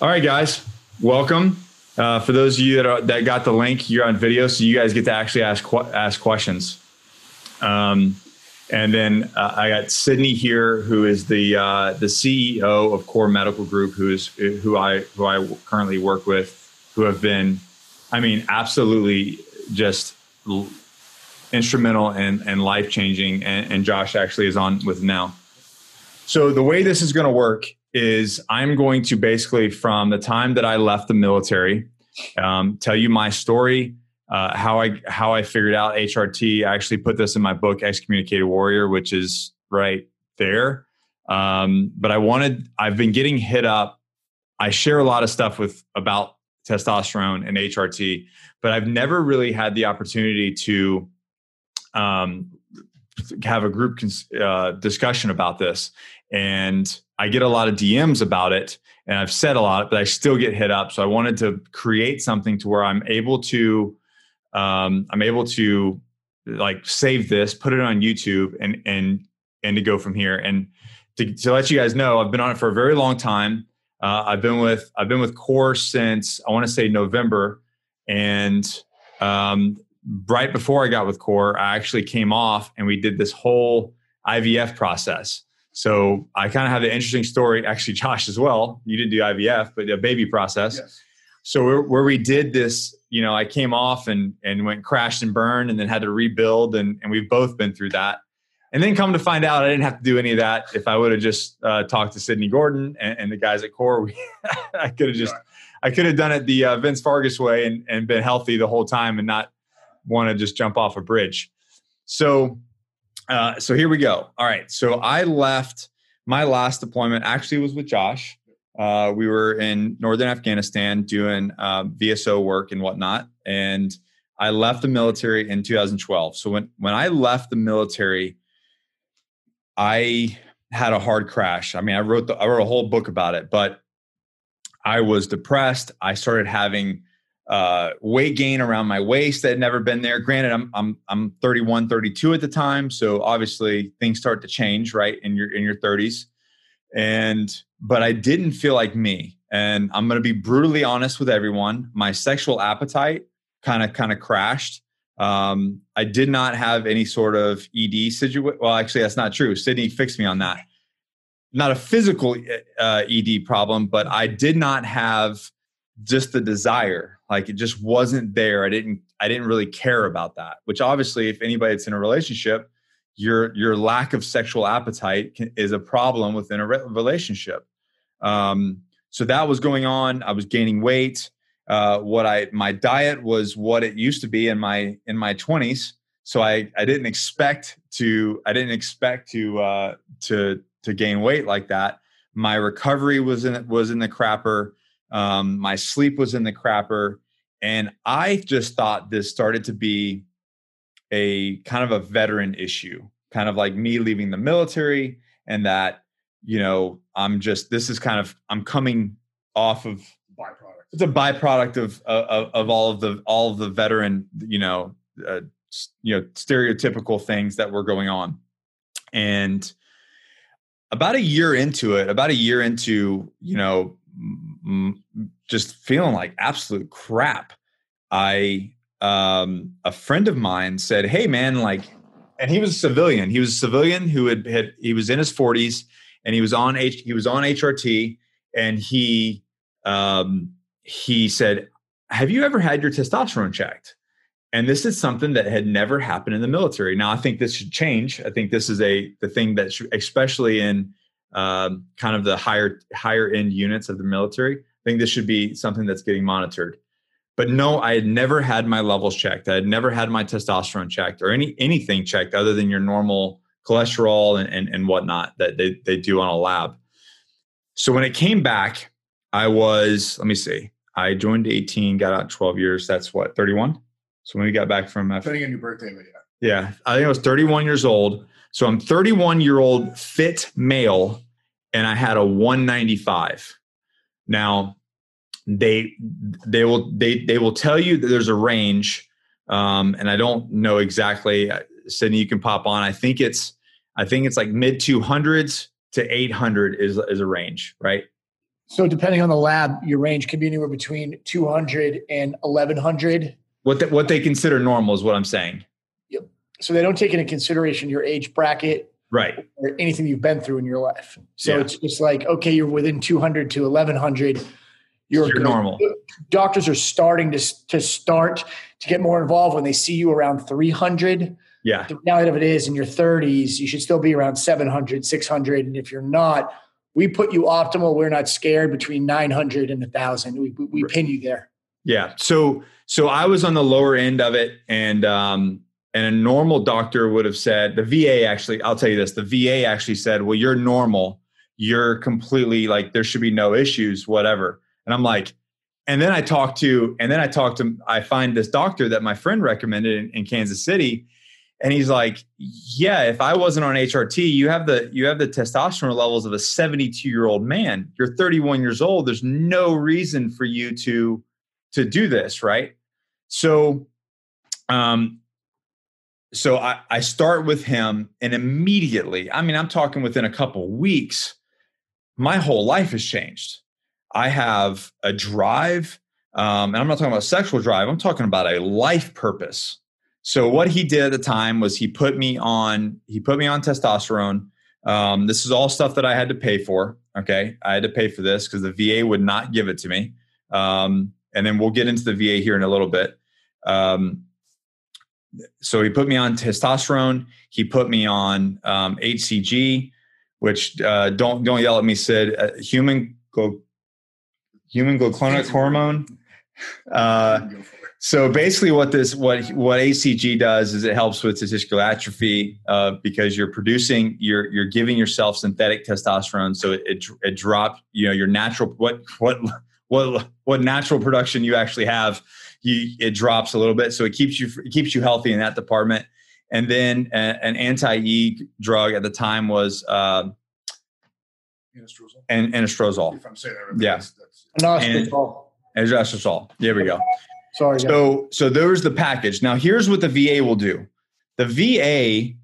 All right, guys, welcome. Uh, for those of you that, are, that got the link, you're on video, so you guys get to actually ask ask questions. Um, and then uh, I got Sidney here, who is the uh, the CEO of Core Medical Group, who is who I who I currently work with, who have been, I mean, absolutely just instrumental and, and life changing. And, and Josh actually is on with now. So the way this is going to work is I'm going to basically, from the time that I left the military, um, tell you my story, uh, how I how I figured out HRT. I actually put this in my book, Excommunicated Warrior, which is right there. Um, but I wanted, I've been getting hit up. I share a lot of stuff with about testosterone and HRT, but I've never really had the opportunity to um, have a group cons- uh, discussion about this. And I get a lot of DMs about it, and I've said a lot, but I still get hit up. So I wanted to create something to where I'm able to, um, I'm able to like save this, put it on YouTube, and and and to go from here. And to, to let you guys know, I've been on it for a very long time. Uh, I've been with I've been with Core since I want to say November, and um, right before I got with Core, I actually came off and we did this whole IVF process. So I kind of have an interesting story, actually, Josh as well. You didn't do IVF, but a baby process. Yes. So where, where, we did this, you know, I came off and and went crashed and burned, and then had to rebuild, and and we've both been through that. And then come to find out, I didn't have to do any of that. If I would have just uh, talked to Sidney Gordon and, and, the guys at Core, we, I could have just, I could have done it the uh, Vince Vargas way and, and been healthy the whole time and not want to just jump off a bridge. So, uh, so here we go. All right. So I left my last deployment actually was with Josh. Uh, we were in northern Afghanistan doing uh, VSO work and whatnot, and I left the military in 2012. So when when I left the military, I had a hard crash. I mean, I wrote the, I wrote a whole book about it, but I was depressed. I started having uh, weight gain around my waist that had never been there. Granted, I'm I'm I'm 31, 32 at the time, so obviously things start to change, right, in your in your 30s. And but I didn't feel like me. And I'm going to be brutally honest with everyone. My sexual appetite kind of kind of crashed. Um, I did not have any sort of ED situation. Well, actually, that's not true. Sidney fixed me on that. Not a physical uh, ED problem, but I did not have just the desire like it just wasn't there. I didn't i didn't really care about that which obviously if anybody that's in a relationship your your lack of sexual appetite can, is a problem within a re- relationship. Um, so that was going on. I was gaining weight. Uh, what i my diet was what it used to be in my in my 20s so i i didn't expect to i didn't expect to uh to to gain weight like that. My recovery was in was in the crapper um, my sleep was in the crapper. And I just thought this started to be a kind of a veteran issue, kind of like me leaving the military and that, you know, I'm just, this is kind of, I'm coming off of byproduct. It's a byproduct of, of, of all of the, all of the veteran, you know, uh, you know, stereotypical things that were going on. And about a year into it, about a year into, you know, just feeling like absolute crap. I um, a friend of mine said, "Hey, man, like," and he was a civilian. He was a civilian who had, had he was in his forties and he was on H he was on HRT and he um, he said, "Have you ever had your testosterone checked?" And this is something that had never happened in the military. Now, I think this should change. I think this is a the thing that, should, especially in um, kind of the higher higher end units of the military. I think this should be something that's getting monitored. But no, I had never had my levels checked. I had never had my testosterone checked or any anything checked other than your normal cholesterol and, and, and whatnot that they, they do on a lab. So when it came back, I was, let me see, I joined 18, got out 12 years. That's what, 31? So when we got back from F- Depending on your birthday, but yeah. Yeah, I think I was 31 years old. So I'm 31 year old fit male, and I had a 195. Now they they will they they will tell you that there's a range, um, and I don't know exactly. Uh, Sidney, you can pop on. I think it's I think it's like mid 200s to 800 is is a range, right? So depending on the lab, your range can be anywhere between 200 and 1100. What the, what they consider normal is what I'm saying. So they don't take into consideration your age bracket, right, or anything you've been through in your life. So yeah. it's just like okay, you're within 200 to 1100. You're, you're normal. Doctors are starting to to start to get more involved when they see you around 300. Yeah. The reality of it is in your 30s, you should still be around 700, 600. And if you're not, we put you optimal. We're not scared between 900 and 1,000. We, we, we pin you there. Yeah. So, so I was on the lower end of it. And, um, and a normal doctor would have said, the VA actually, I'll tell you this, the VA actually said, well, you're normal. You're completely like, there should be no issues, whatever. And I'm like, and then I talked to, and then I talked to, I find this doctor that my friend recommended in, in Kansas City and he's like yeah if i wasn't on hrt you have the you have the testosterone levels of a 72 year old man you're 31 years old there's no reason for you to to do this right so um so i i start with him and immediately i mean i'm talking within a couple weeks my whole life has changed i have a drive um, and i'm not talking about sexual drive i'm talking about a life purpose so what he did at the time was he put me on he put me on testosterone. Um, this is all stuff that I had to pay for. Okay, I had to pay for this because the VA would not give it to me. Um, and then we'll get into the VA here in a little bit. Um, so he put me on testosterone. He put me on um, HCG, which uh, don't don't yell at me, Sid. Uh, human go, human gluconic hormone. Uh, so basically, what this what what HCG does is it helps with testicular atrophy uh, because you're producing you're you're giving yourself synthetic testosterone, so it, it it drop you know your natural what what what what natural production you actually have you it drops a little bit, so it keeps you it keeps you healthy in that department. And then a, an anti E drug at the time was uh, anastrozole. And anastrozole. If I'm saying that right. Yeah. That's, that's, and, anastrozole. There we go. Sorry. So so there's the package. Now here's what the VA will do. The VA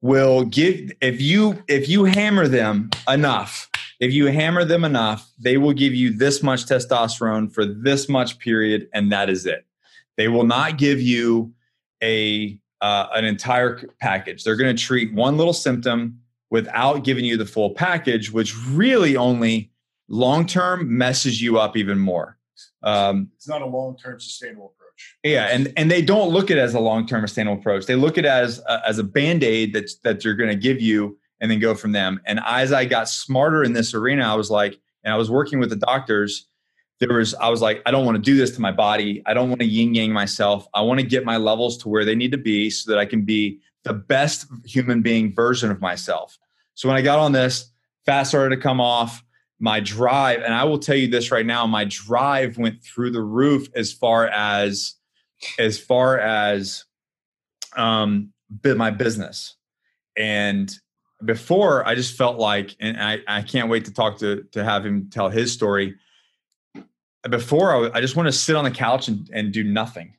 will give if you if you hammer them enough, if you hammer them enough, they will give you this much testosterone for this much period, and that is it. They will not give you a uh, an entire package. They're going to treat one little symptom without giving you the full package, which really only long term messes you up even more. Um, it's not a long-term sustainable approach. Yeah, and and they don't look at it as a long-term sustainable approach. They look at it as a, as a band-aid that that you're going to give you and then go from them. And as I got smarter in this arena, I was like, and I was working with the doctors. There was, I was like, I don't want to do this to my body. I don't want to yin yang myself. I want to get my levels to where they need to be so that I can be the best human being version of myself. So when I got on this, fast started to come off my drive and i will tell you this right now my drive went through the roof as far as as far as um my business and before i just felt like and i, I can't wait to talk to to have him tell his story before i, I just want to sit on the couch and, and do nothing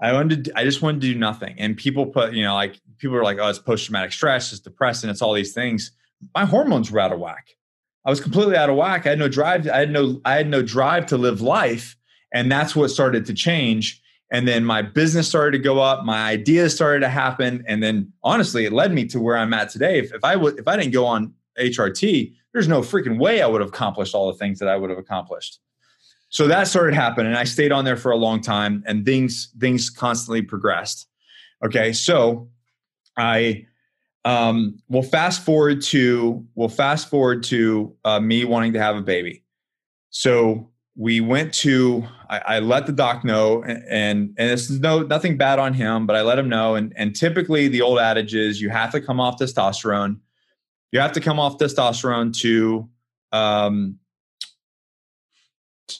i wanted to, i just wanted to do nothing and people put you know like people are like oh it's post-traumatic stress it's depressing it's all these things my hormones were out of whack I was completely out of whack. I had no drive. I had no I had no drive to live life, and that's what started to change. And then my business started to go up. My ideas started to happen, and then honestly, it led me to where I'm at today. If, if I would if I didn't go on HRT, there's no freaking way I would have accomplished all the things that I would have accomplished. So that started happening, and I stayed on there for a long time, and things things constantly progressed. Okay, so I um, we'll fast forward to we'll fast forward to uh, me wanting to have a baby. So we went to I, I let the doc know, and, and this is no nothing bad on him, but I let him know. And and typically the old adage is you have to come off testosterone. You have to come off testosterone to um,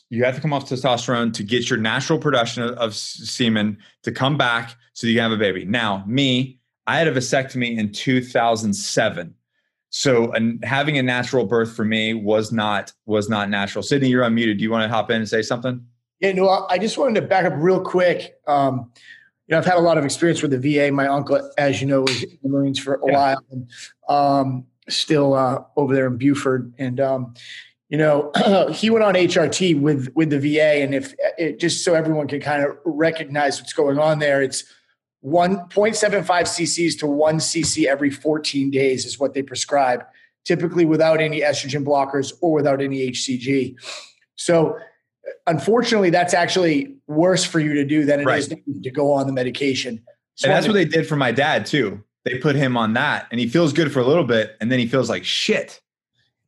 you have to come off testosterone to get your natural production of, of semen to come back so you can have a baby. Now, me, I had a vasectomy in 2007. So and having a natural birth for me was not was not natural. Sidney, you're unmuted. Do you want to hop in and say something? Yeah, no, I just wanted to back up real quick. Um, you know, I've had a lot of experience with the VA. My uncle, as you know, was in the Marines for a yeah. while, and um, still uh, over there in Beaufort. And um, you know, he went on HRT with with the VA, and if it, just so everyone can kind of recognize what's going on there, it's 1.75 cc's to 1 cc every 14 days is what they prescribe, typically without any estrogen blockers or without any HCG. So, unfortunately, that's actually worse for you to do than it right. is to go on the medication. So and that's what they did for my dad too. They put him on that, and he feels good for a little bit, and then he feels like shit.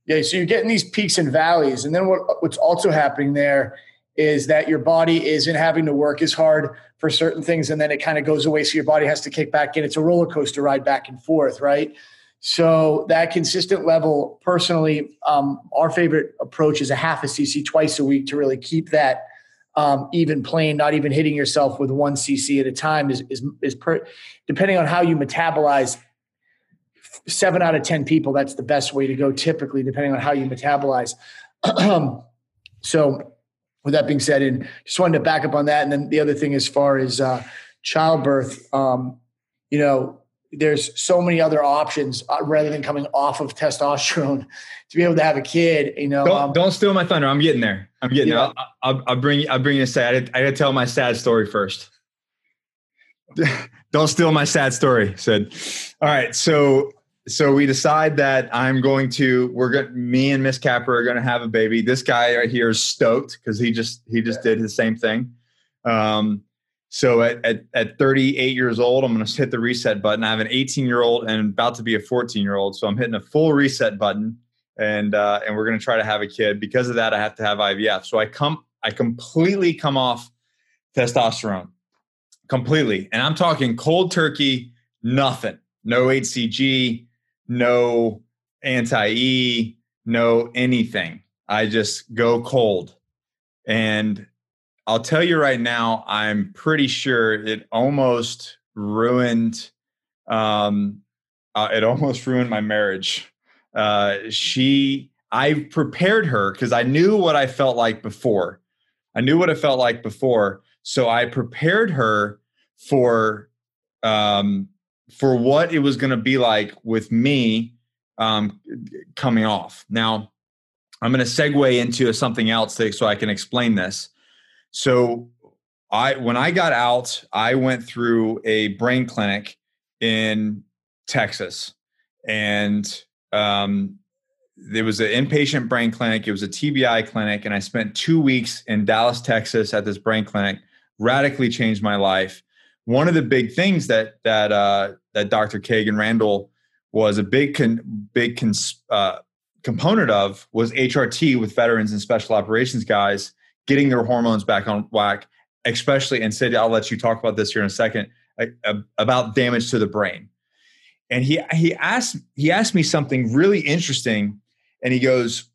Yeah, so you're getting these peaks and valleys, and then what, what's also happening there is that your body isn't having to work as hard for certain things, and then it kind of goes away. So your body has to kick back in. It's a roller coaster ride back and forth, right? So that consistent level, personally, um, our favorite approach is a half a cc twice a week to really keep that um, even plain, not even hitting yourself with one cc at a time is is, is per, depending on how you metabolize seven out of 10 people, that's the best way to go typically, depending on how you metabolize. so, with that being said, and just wanted to back up on that. And then the other thing, as far as uh, childbirth, um, you know, there's so many other options uh, rather than coming off of testosterone to be able to have a kid. You know, don't, um, don't steal my thunder. I'm getting there. I'm getting there. I'll, I'll, I'll, bring I'll bring you a sad. I got to tell my sad story first. don't steal my sad story. Said, all right. So so we decide that I'm going to we're going me and Miss Capper are going to have a baby. This guy right here is stoked because he just he just did the same thing. Um, so at, at, at 38 years old, I'm going to hit the reset button. I have an 18 year old and about to be a 14 year old, so I'm hitting a full reset button, and uh, and we're going to try to have a kid. Because of that, I have to have IVF. So I come I completely come off testosterone, completely, and I'm talking cold turkey, nothing, no HCG no anti E, no anything. I just go cold. And I'll tell you right now, I'm pretty sure it almost ruined um uh, it almost ruined my marriage. Uh she I prepared her because I knew what I felt like before. I knew what it felt like before. So I prepared her for um for what it was going to be like with me um, coming off. Now, I'm going to segue into something else so I can explain this. So, I when I got out, I went through a brain clinic in Texas, and um, there was an inpatient brain clinic. It was a TBI clinic, and I spent two weeks in Dallas, Texas, at this brain clinic. Radically changed my life one of the big things that that uh, that Dr. Kagan Randall was a big con, big cons, uh, component of was HRT with veterans and special operations guys getting their hormones back on whack, especially and said I'll let you talk about this here in a second about damage to the brain. And he he asked he asked me something really interesting, and he goes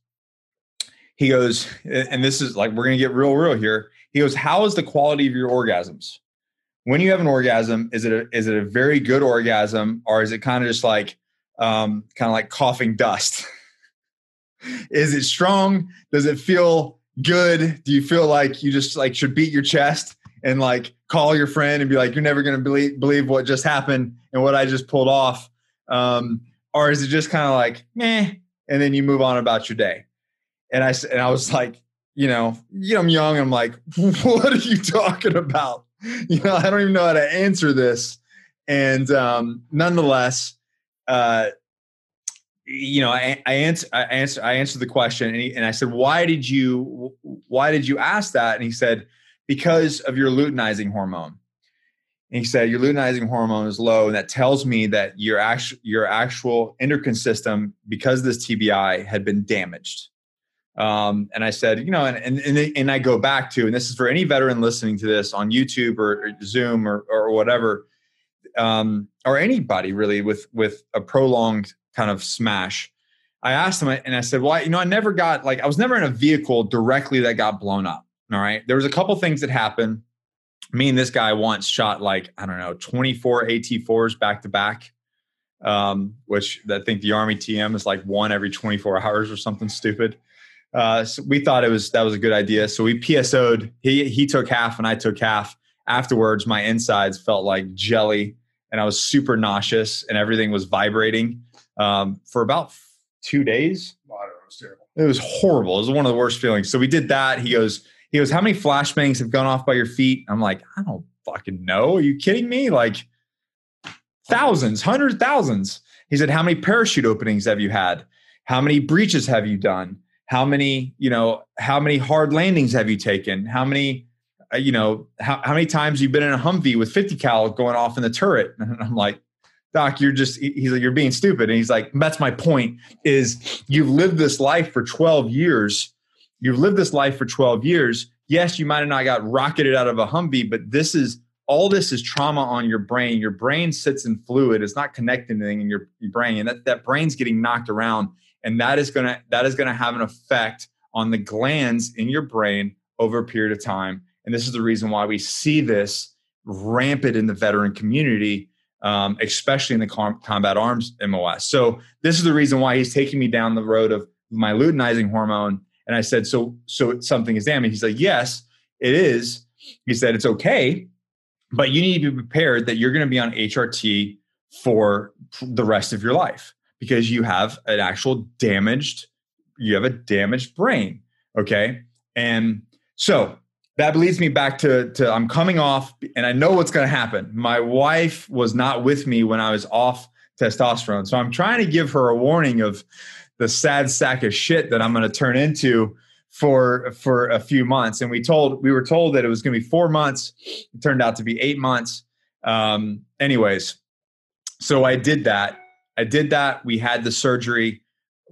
he goes and this is like we're gonna get real real here. He goes, how is the quality of your orgasms? When you have an orgasm, is it a, is it a very good orgasm or is it kind of just like um, kind of like coughing dust? is it strong? Does it feel good? Do you feel like you just like should beat your chest and like call your friend and be like, you're never going to believe, believe what just happened and what I just pulled off? Um, or is it just kind of like, meh, and then you move on about your day? And I, and I was like, you know, you know, I'm young. I'm like, what are you talking about? you know, I don't even know how to answer this. And um, nonetheless, uh, you know, I, I answer, I answer, I answered the question, and, he, and I said, "Why did you, why did you ask that?" And he said, "Because of your luteinizing hormone." And he said, "Your luteinizing hormone is low, and that tells me that your actual, your actual endocrine system, because of this TBI, had been damaged." Um, and I said, you know, and, and, and, and I go back to, and this is for any veteran listening to this on YouTube or, or Zoom or, or whatever, um, or anybody really with, with a prolonged kind of smash. I asked him and I said, well, I, you know, I never got like, I was never in a vehicle directly that got blown up. All right. There was a couple things that happened. Me and this guy once shot like, I don't know, 24 AT4s back to back. Um, which I think the Army TM is like one every 24 hours or something stupid. Uh, so we thought it was that was a good idea. So we PSO'd. He he took half and I took half. Afterwards, my insides felt like jelly, and I was super nauseous, and everything was vibrating um, for about two days. Wow, it was terrible. It was horrible. It was one of the worst feelings. So we did that. He goes, he goes, how many flashbangs have gone off by your feet? I'm like, I don't fucking know. Are you kidding me? Like thousands, hundreds, thousands. He said, how many parachute openings have you had? How many breaches have you done? How many, you know, how many hard landings have you taken? How many, uh, you know, how, how many times you've been in a Humvee with 50 cal going off in the turret? And I'm like, Doc, you're just, he's like, you're being stupid. And he's like, that's my point is you've lived this life for 12 years. You've lived this life for 12 years. Yes, you might have not got rocketed out of a Humvee, but this is all this is trauma on your brain. Your brain sits in fluid. It's not connecting anything in your, brain. And that, that brain's getting knocked around. And that is gonna that is gonna have an effect on the glands in your brain over a period of time. And this is the reason why we see this rampant in the veteran community um, especially in the com- combat arms MOS. So this is the reason why he's taking me down the road of my luteinizing hormone. And I said, so so something is damaged. He's like, yes, it is. He said it's okay, but you need to be prepared that you're going to be on HRT for the rest of your life because you have an actual damaged, you have a damaged brain. Okay, and so that leads me back to, to I'm coming off and I know what's going to happen. My wife was not with me when I was off testosterone. So I'm trying to give her a warning of the sad sack of shit that I'm going to turn into for for a few months and we told we were told that it was going to be 4 months it turned out to be 8 months um anyways so I did that I did that we had the surgery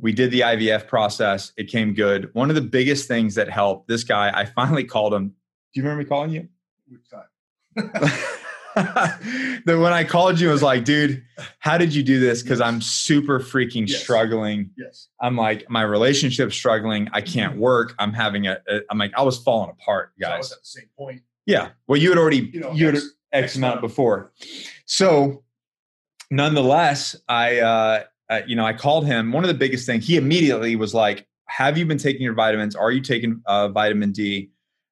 we did the IVF process. It came good. One of the biggest things that helped this guy, I finally called him. Do you remember me calling you? Which time? then when I called you, I was like, dude, how did you do this? Because yes. I'm super freaking yes. struggling. Yes. I'm like, my relationship's struggling. I can't mm-hmm. work. I'm having a, a I'm like, I was falling apart, guys. So I was at the same point. Yeah. Well, you had already, you, know, you had X, X amount before. So nonetheless, I, uh, uh, you know, I called him. One of the biggest things he immediately was like, "Have you been taking your vitamins? Are you taking uh, vitamin D?"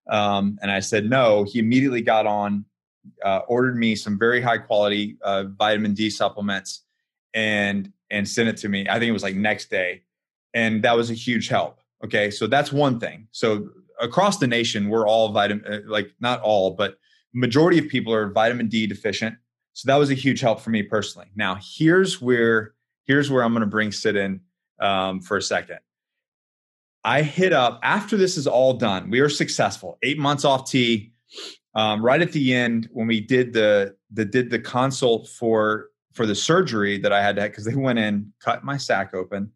Um, and I said no. He immediately got on, uh, ordered me some very high quality uh, vitamin D supplements, and and sent it to me. I think it was like next day, and that was a huge help. Okay, so that's one thing. So across the nation, we're all vitamin uh, like not all, but majority of people are vitamin D deficient. So that was a huge help for me personally. Now here's where here's where I'm going to bring Sid in um, for a second. I hit up after this is all done. We were successful. Eight months off T. Um, right at the end, when we did the the did the consult for for the surgery that I had to because they went in, cut my sac open,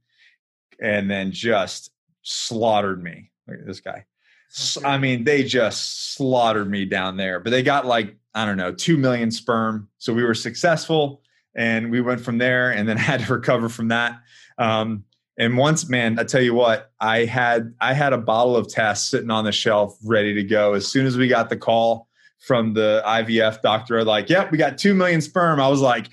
and then just slaughtered me. Look at this guy. I mean, they just slaughtered me down there. But they got like I don't know two million sperm, so we were successful and we went from there and then had to recover from that. Um, and once man i tell you what i had i had a bottle of test sitting on the shelf ready to go. As soon as we got the call from the ivf doctor like yep we got 2 million sperm. I was like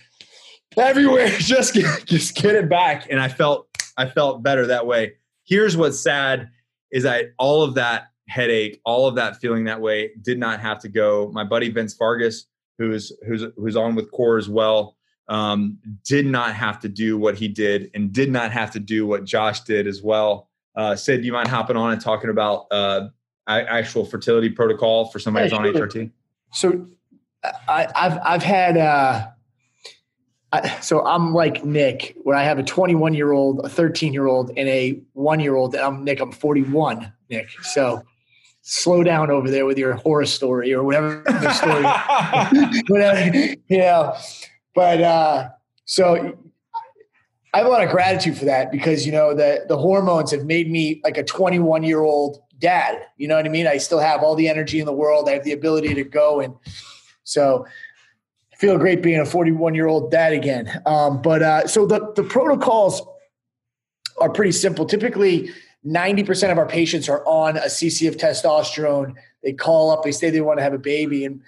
everywhere just get, just get it back. And i felt i felt better that way. Here's what's sad is i all of that headache all of that feeling that way did not have to go my buddy vince vargas who's who's who's on with core as well um, did not have to do what he did and did not have to do what Josh did as well. Uh, Sid, do you mind hopping on and talking about uh, actual fertility protocol for somebody yeah, who's on HRT? So I, have I've had uh, I, so I'm like Nick, where I have a 21 year old, a 13 year old, and a one year old. And I'm Nick. I'm 41, Nick. So slow down over there with your horror story or whatever story. whatever, you know. But uh, so I have a lot of gratitude for that because you know the the hormones have made me like a 21 year old dad. You know what I mean? I still have all the energy in the world. I have the ability to go and so I feel great being a 41 year old dad again. Um, but uh, so the the protocols are pretty simple. Typically, 90% of our patients are on a CC of testosterone. They call up, they say they want to have a baby, and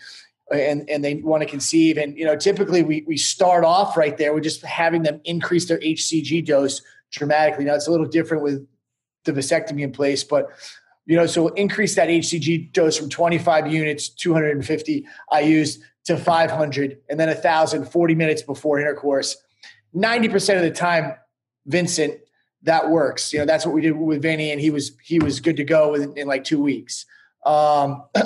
and, and they want to conceive. And, you know, typically we, we start off right there with just having them increase their HCG dose dramatically. Now it's a little different with the vasectomy in place, but, you know, so we'll increase that HCG dose from 25 units, 250 I IUs to 500 and then 1,000 40 minutes before intercourse. 90% of the time, Vincent, that works. You know, that's what we did with Vinny, and he was he was good to go in, in like two weeks. Um,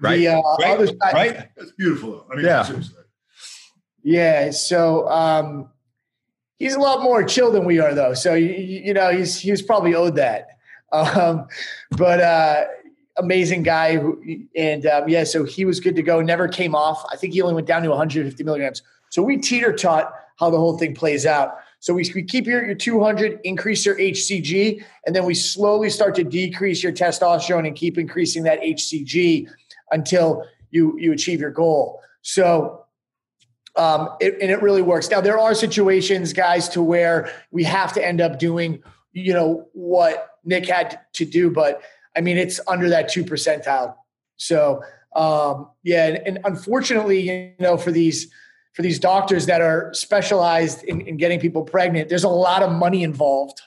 right, the, uh, right, side, right. That's beautiful. I mean, yeah, seriously. yeah. So um, he's a lot more chill than we are, though. So you, you know, he's he was probably owed that. Um, but uh, amazing guy, who, and um, yeah, so he was good to go. Never came off. I think he only went down to 150 milligrams. So we teeter tot how the whole thing plays out. So we, we keep you at your 200, increase your HCG, and then we slowly start to decrease your testosterone and keep increasing that HCG until you you achieve your goal. So um, it, and it really works. Now there are situations, guys, to where we have to end up doing, you know, what Nick had to do, but I mean it's under that two percentile. So um, yeah, and, and unfortunately, you know, for these for these doctors that are specialized in, in getting people pregnant, there's a lot of money involved.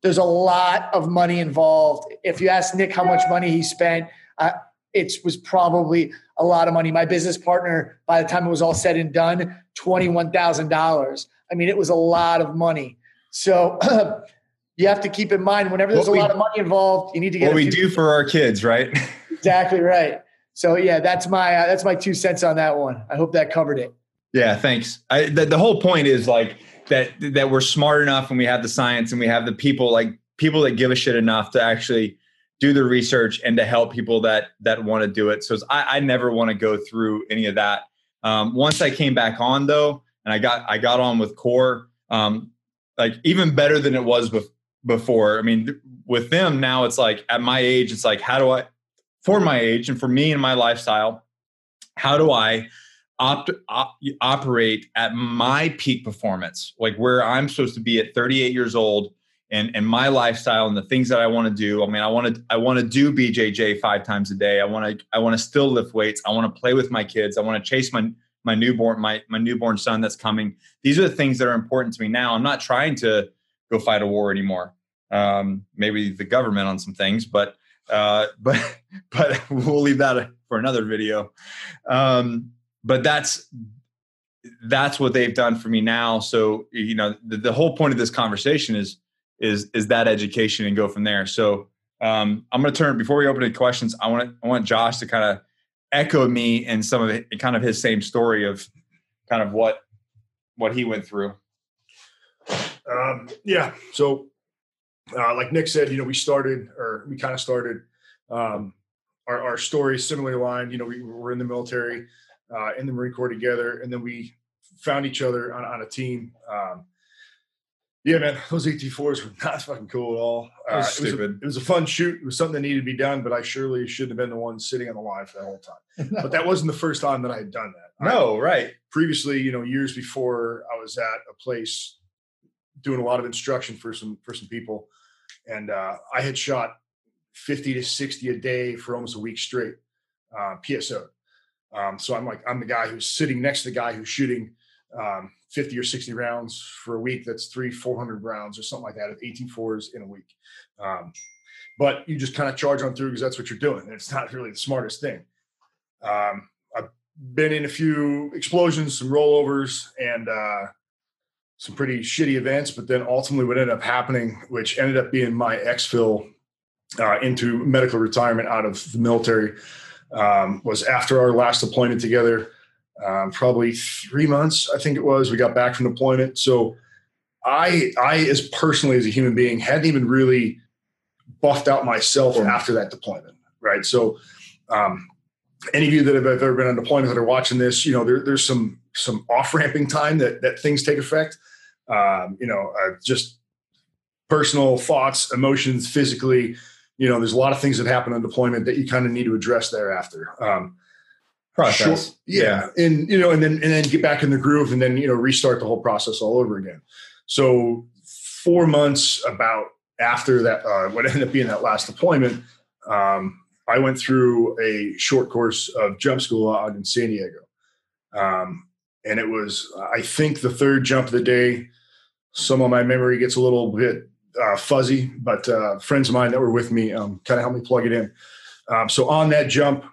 There's a lot of money involved. If you ask Nick how much money he spent, uh, it was probably a lot of money. My business partner, by the time it was all said and done, $21,000. I mean, it was a lot of money. So you have to keep in mind whenever there's what a we, lot of money involved, you need to get what we do for our kids, right? exactly right. So yeah, that's my uh, that's my two cents on that one. I hope that covered it. Yeah, thanks. I, the, the whole point is like that that we're smart enough and we have the science and we have the people like people that give a shit enough to actually do the research and to help people that that want to do it. So I, I never want to go through any of that. Um, once I came back on though, and I got I got on with Core, um, like even better than it was bef- before. I mean, with them now, it's like at my age, it's like how do I, for my age and for me and my lifestyle, how do I opt, op, operate at my peak performance, like where I'm supposed to be at 38 years old and and my lifestyle and the things that I want to do. I mean, I want to I want to do BJJ five times a day. I want to I want to still lift weights. I want to play with my kids. I want to chase my my newborn my my newborn son that's coming. These are the things that are important to me now. I'm not trying to go fight a war anymore. Um, maybe the government on some things, but uh, but but we'll leave that for another video. Um, but that's that's what they've done for me now. So you know, the, the whole point of this conversation is is is that education and go from there. So um, I'm going to turn before we open the questions. I want I want Josh to kind of echo me and some of the, kind of his same story of kind of what what he went through. Um, yeah. So, uh, like Nick said, you know, we started or we kind of started um, our, our story similarly aligned. You know, we were in the military uh, in the Marine Corps together, and then we found each other on, on a team. Um, yeah, man, those AT4s were not fucking cool at all. Uh, it, was stupid. A, it was a fun shoot. It was something that needed to be done, but I surely shouldn't have been the one sitting on the line for the whole time. but that wasn't the first time that I had done that. No, I, right. Previously, you know, years before, I was at a place doing a lot of instruction for some for some people, and uh, I had shot fifty to sixty a day for almost a week straight, uh, PSO. Um, so I'm like, I'm the guy who's sitting next to the guy who's shooting um, 50 or 60 rounds for a week. That's three, 400 rounds or something like that of AT4s in a week. Um, but you just kind of charge on through because that's what you're doing. And it's not really the smartest thing. Um, I've been in a few explosions, some rollovers, and uh, some pretty shitty events. But then ultimately, what ended up happening, which ended up being my exfil uh, into medical retirement out of the military, um, was after our last deployment together. Um, probably three months, I think it was. We got back from deployment, so I, I as personally as a human being, hadn't even really buffed out myself after that deployment, right? So, um, any of you that have ever been on deployment that are watching this, you know, there, there's some some off ramping time that that things take effect. Um, you know, uh, just personal thoughts, emotions, physically you know, there's a lot of things that happen on deployment that you kind of need to address thereafter. Um, process. Sure, yeah. yeah. And, you know, and then, and then get back in the groove and then, you know, restart the whole process all over again. So four months about after that, uh, what ended up being that last deployment, um, I went through a short course of jump school out in San Diego. Um, and it was, I think the third jump of the day, some of my memory gets a little bit uh, fuzzy, but uh, friends of mine that were with me um, kind of helped me plug it in. Um, so on that jump,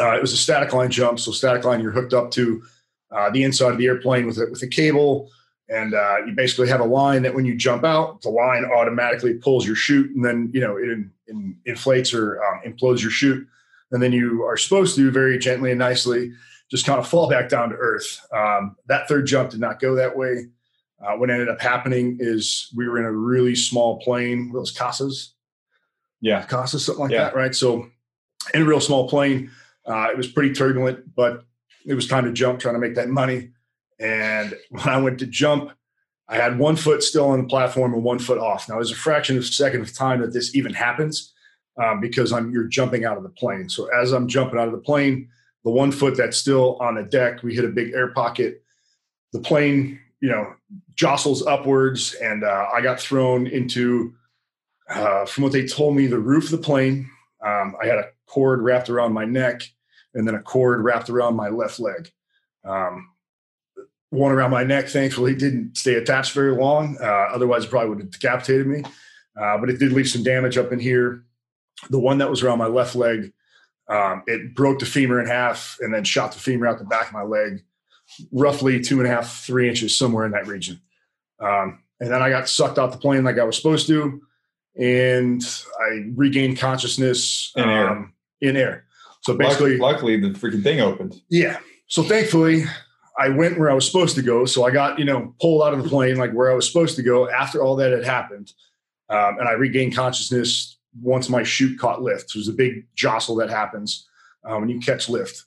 uh, it was a static line jump. So static line, you're hooked up to uh, the inside of the airplane with a, with a cable. and uh, you basically have a line that when you jump out, the line automatically pulls your chute, and then you know it, it inflates or um, implodes your chute, and then you are supposed to very gently and nicely just kind of fall back down to earth. Um, that third jump did not go that way. Uh, what ended up happening is we were in a really small plane, those CASAs, yeah, CASAs, something like yeah. that, right? So in a real small plane, uh, it was pretty turbulent, but it was time to jump, trying to make that money. And when I went to jump, I had one foot still on the platform and one foot off. Now, there's a fraction of a second of time that this even happens um, because I'm you're jumping out of the plane. So as I'm jumping out of the plane, the one foot that's still on the deck, we hit a big air pocket. The plane, you know, jostles upwards, and uh, I got thrown into, uh, from what they told me, the roof of the plane. Um, I had a cord wrapped around my neck, and then a cord wrapped around my left leg. Um, one around my neck, thankfully, didn't stay attached very long. Uh, otherwise, it probably would have decapitated me. Uh, but it did leave some damage up in here. The one that was around my left leg, um, it broke the femur in half and then shot the femur out the back of my leg, roughly two and a half, three inches, somewhere in that region. Um, and then I got sucked out the plane like I was supposed to, and I regained consciousness in air. Um, in air. So basically, luckily, luckily, the freaking thing opened. Yeah. So thankfully, I went where I was supposed to go. So I got, you know, pulled out of the plane like where I was supposed to go after all that had happened. Um, and I regained consciousness once my chute caught lift. There's a big jostle that happens uh, when you catch lift.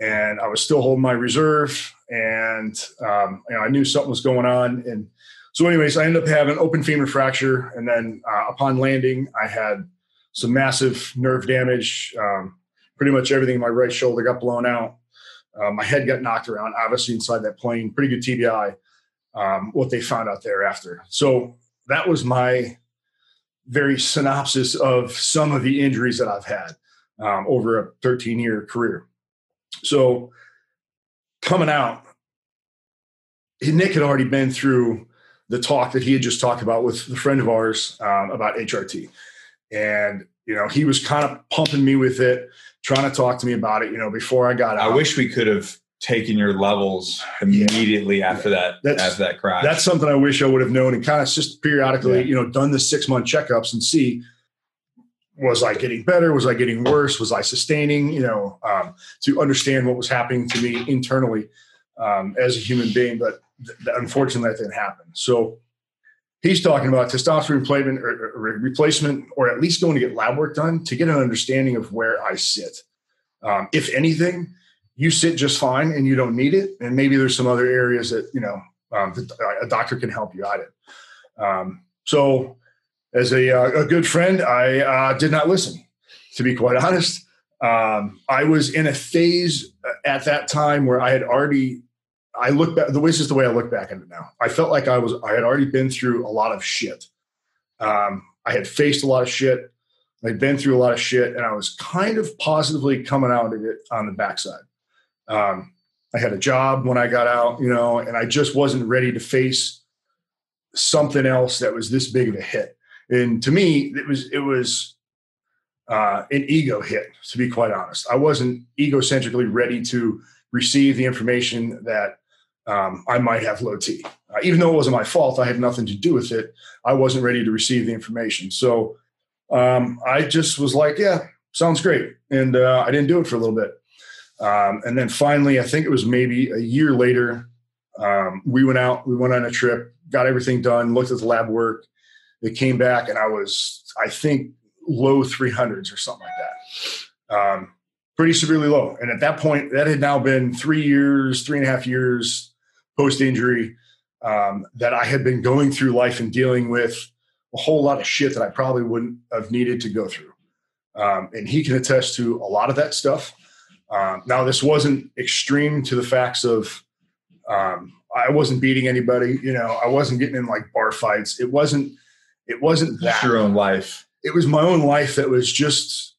And I was still holding my reserve and um, you know, I knew something was going on. And so, anyways, I ended up having open femur fracture. And then uh, upon landing, I had some massive nerve damage. Um, pretty much everything in my right shoulder got blown out. Uh, my head got knocked around, obviously inside that plane. Pretty good TBI. Um, what they found out thereafter. So that was my very synopsis of some of the injuries that I've had um, over a 13 year career. So coming out, Nick had already been through the talk that he had just talked about with a friend of ours um, about HRT. And, you know, he was kind of pumping me with it trying to talk to me about it, you know, before I got out. I wish we could have taken your levels immediately yeah. after that that's, after that crash. That's something I wish I would have known and kind of just periodically, yeah. you know, done the six month checkups and see was I getting better? Was I getting worse? Was I sustaining? You know, um, to understand what was happening to me internally um, as a human being. But th- unfortunately, that didn't happen. So he's talking about testosterone replacement or, or, replacement, or at least going to get lab work done to get an understanding of where I sit. Um, if anything, you sit just fine and you don't need it, and maybe there's some other areas that you know um, a doctor can help you out in. Um, so, as a, uh, a, good friend, I uh, did not listen. To be quite honest, um, I was in a phase at that time where I had already I look back. The way is the way I look back at it now. I felt like I was. I had already been through a lot of shit. Um, I had faced a lot of shit. I'd been through a lot of shit, and I was kind of positively coming out of it on the backside. Um, I had a job when I got out, you know, and I just wasn't ready to face something else that was this big of a hit. And to me, it was it was uh, an ego hit. To be quite honest, I wasn't egocentrically ready to receive the information that um, I might have low T. Uh, even though it wasn't my fault, I had nothing to do with it. I wasn't ready to receive the information. So um, I just was like, yeah, sounds great. And uh, I didn't do it for a little bit. Um, and then finally, I think it was maybe a year later, um, we went out, we went on a trip, got everything done, looked at the lab work. It came back, and I was, I think, low 300s or something like that. Um, pretty severely low. And at that point, that had now been three years, three and a half years post injury um, that I had been going through life and dealing with a whole lot of shit that I probably wouldn't have needed to go through. Um, and he can attest to a lot of that stuff. Um, now, this wasn't extreme to the facts of um, I wasn't beating anybody. You know, I wasn't getting in like bar fights. It wasn't. It wasn't that. your own life. It was my own life that was just.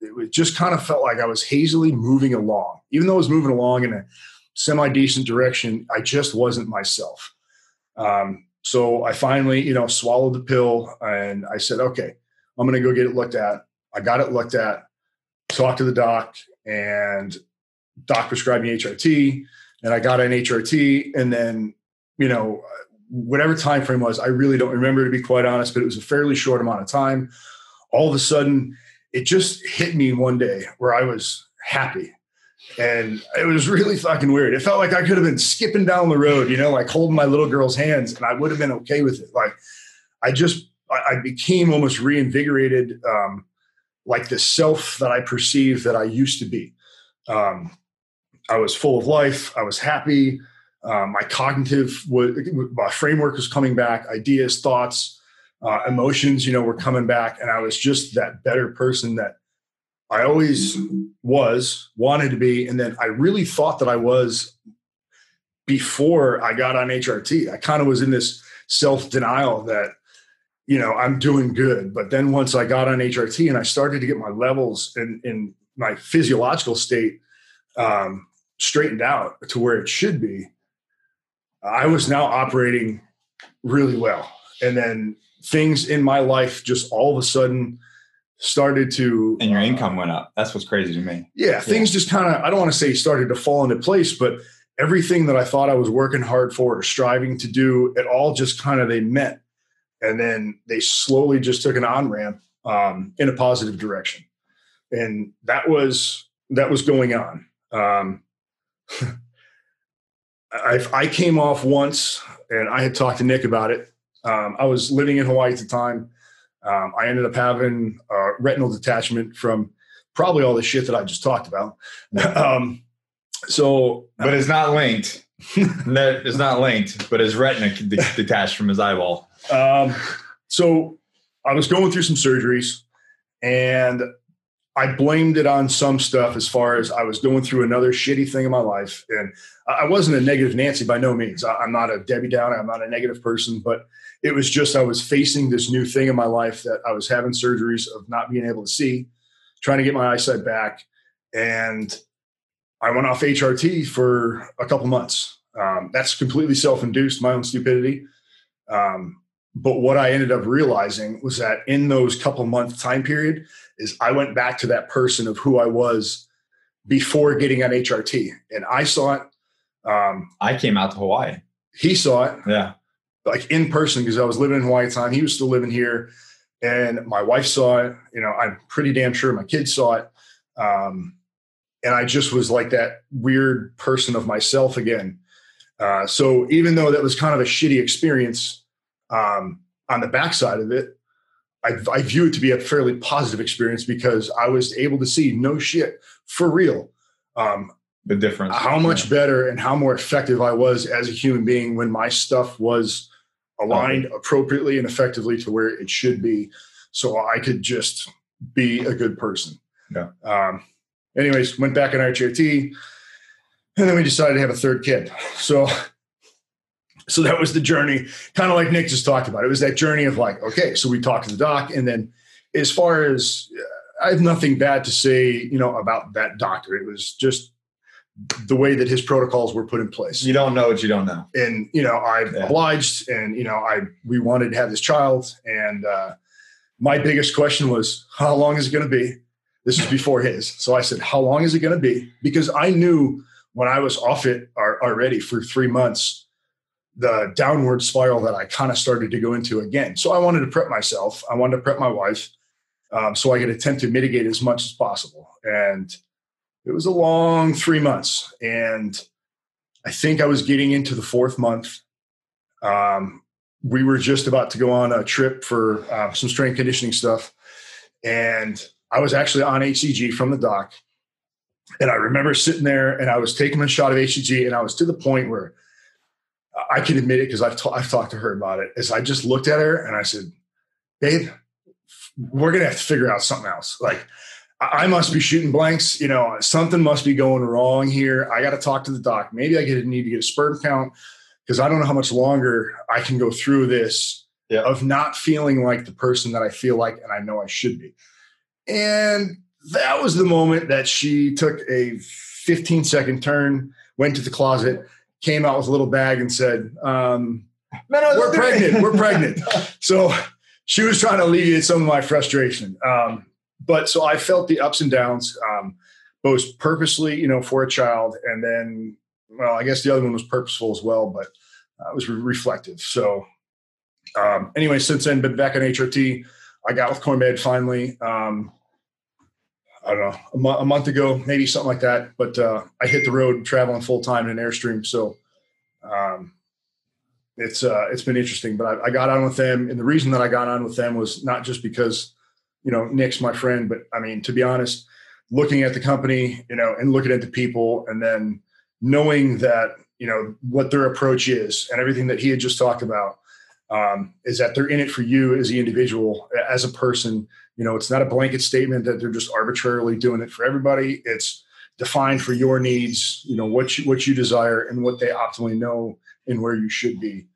It was just kind of felt like I was hazily moving along, even though I was moving along in a semi decent direction. I just wasn't myself. Um, so I finally, you know, swallowed the pill and I said, okay, I'm going to go get it looked at. I got it looked at, talked to the doc, and doc prescribed me HRT, and I got an HRT. And then you know, whatever time frame was, I really don't remember to be quite honest, but it was a fairly short amount of time. All of a sudden, it just hit me one day where I was happy. And it was really fucking weird. It felt like I could have been skipping down the road, you know, like holding my little girl's hands, and I would have been okay with it. Like, I just, I, became almost reinvigorated, um, like the self that I perceived that I used to be. Um, I was full of life. I was happy. Um, my cognitive my framework was coming back. Ideas, thoughts, uh, emotions, you know, were coming back, and I was just that better person that I always was, wanted to be, and then I really thought that I was before I got on HRT. I kind of was in this self denial that you know I'm doing good, but then once I got on HRT and I started to get my levels and in, in my physiological state um, straightened out to where it should be, I was now operating really well. And then things in my life just all of a sudden started to and your uh, income went up. That's what's crazy to me. Yeah, yeah. things just kind of i don't want to say started to fall into place but everything that i thought i was working hard for or striving to do it all just kind of they met. And then they slowly just took an on ramp um, in a positive direction. And that was that was going on. Um, I, I came off once and I had talked to Nick about it. Um, I was living in Hawaii at the time. Um, I ended up having a retinal detachment from probably all the shit that I just talked about. um, so, but it's not linked. it's not linked, but his retina detached from his eyeball. Um, so I was going through some surgeries and I blamed it on some stuff as far as I was going through another shitty thing in my life. And I wasn't a negative Nancy by no means. I'm not a Debbie Downer. I'm not a negative person, but it was just I was facing this new thing in my life that I was having surgeries of not being able to see, trying to get my eyesight back. And I went off HRT for a couple months. Um, that's completely self induced, my own stupidity. Um, but what I ended up realizing was that in those couple month time period, is I went back to that person of who I was before getting on HRT, and I saw it. Um, I came out to Hawaii. He saw it. Yeah, like in person because I was living in Hawaii at the time. He was still living here, and my wife saw it. You know, I'm pretty damn sure my kids saw it. Um, and I just was like that weird person of myself again. Uh, so even though that was kind of a shitty experience um, on the backside of it, I, I view it to be a fairly positive experience because I was able to see no shit for real. Um, the difference, how much yeah. better and how more effective I was as a human being when my stuff was aligned oh. appropriately and effectively to where it should be, so I could just be a good person. Yeah. Um, anyways, went back on HRT, and then we decided to have a third kid. So so that was the journey, kind of like Nick just talked about. It was that journey of like, okay, so we talked to the doc, and then as far as uh, I have nothing bad to say, you know, about that doctor. It was just the way that his protocols were put in place. You don't know what you don't know. And you know, I yeah. obliged, and you know, I we wanted to have this child, and uh, my biggest question was, how long is it going to be? This is before his, so I said, how long is it going to be? Because I knew when I was off it already for three months the downward spiral that I kind of started to go into again. So I wanted to prep myself. I wanted to prep my wife um, so I could attempt to mitigate as much as possible. And it was a long three months. And I think I was getting into the fourth month. Um, we were just about to go on a trip for uh, some strength conditioning stuff. And I was actually on HCG from the doc. And I remember sitting there and I was taking a shot of HCG and I was to the point where I can admit it because I've, ta- I've talked to her about it. Is I just looked at her and I said, "Babe, we're gonna have to figure out something else. Like, I must be shooting blanks. You know, something must be going wrong here. I got to talk to the doc. Maybe I get need to get a sperm count because I don't know how much longer I can go through this yeah. of not feeling like the person that I feel like and I know I should be. And that was the moment that she took a 15 second turn, went to the closet, came out with a little bag and said, um, no, no, "We're pregnant. We're pregnant." So she was trying to alleviate some of my frustration. Um, but so I felt the ups and downs, um, both purposely, you know, for a child, and then, well, I guess the other one was purposeful as well. But uh, was re- reflective. So um, anyway, since then, been back on HRT. I got with CoreMed finally. Um, I don't know, a, mo- a, month ago, maybe something like that. But uh, I hit the road traveling full time in an Airstream. So um, it's uh, it's been interesting. But I, I, got on with them, and the reason that I got on with them was not just because you know Nick's my friend, but I mean to be honest, looking at the company, you know, and looking at the people, and then knowing that you know what their approach is and everything that he had just talked about um, is that they're in it for you as the individual, as a person. You know, it's not a blanket statement that they're just arbitrarily doing it for everybody. It's defined for your needs. You know what you what you desire and what they optimally know and where you should be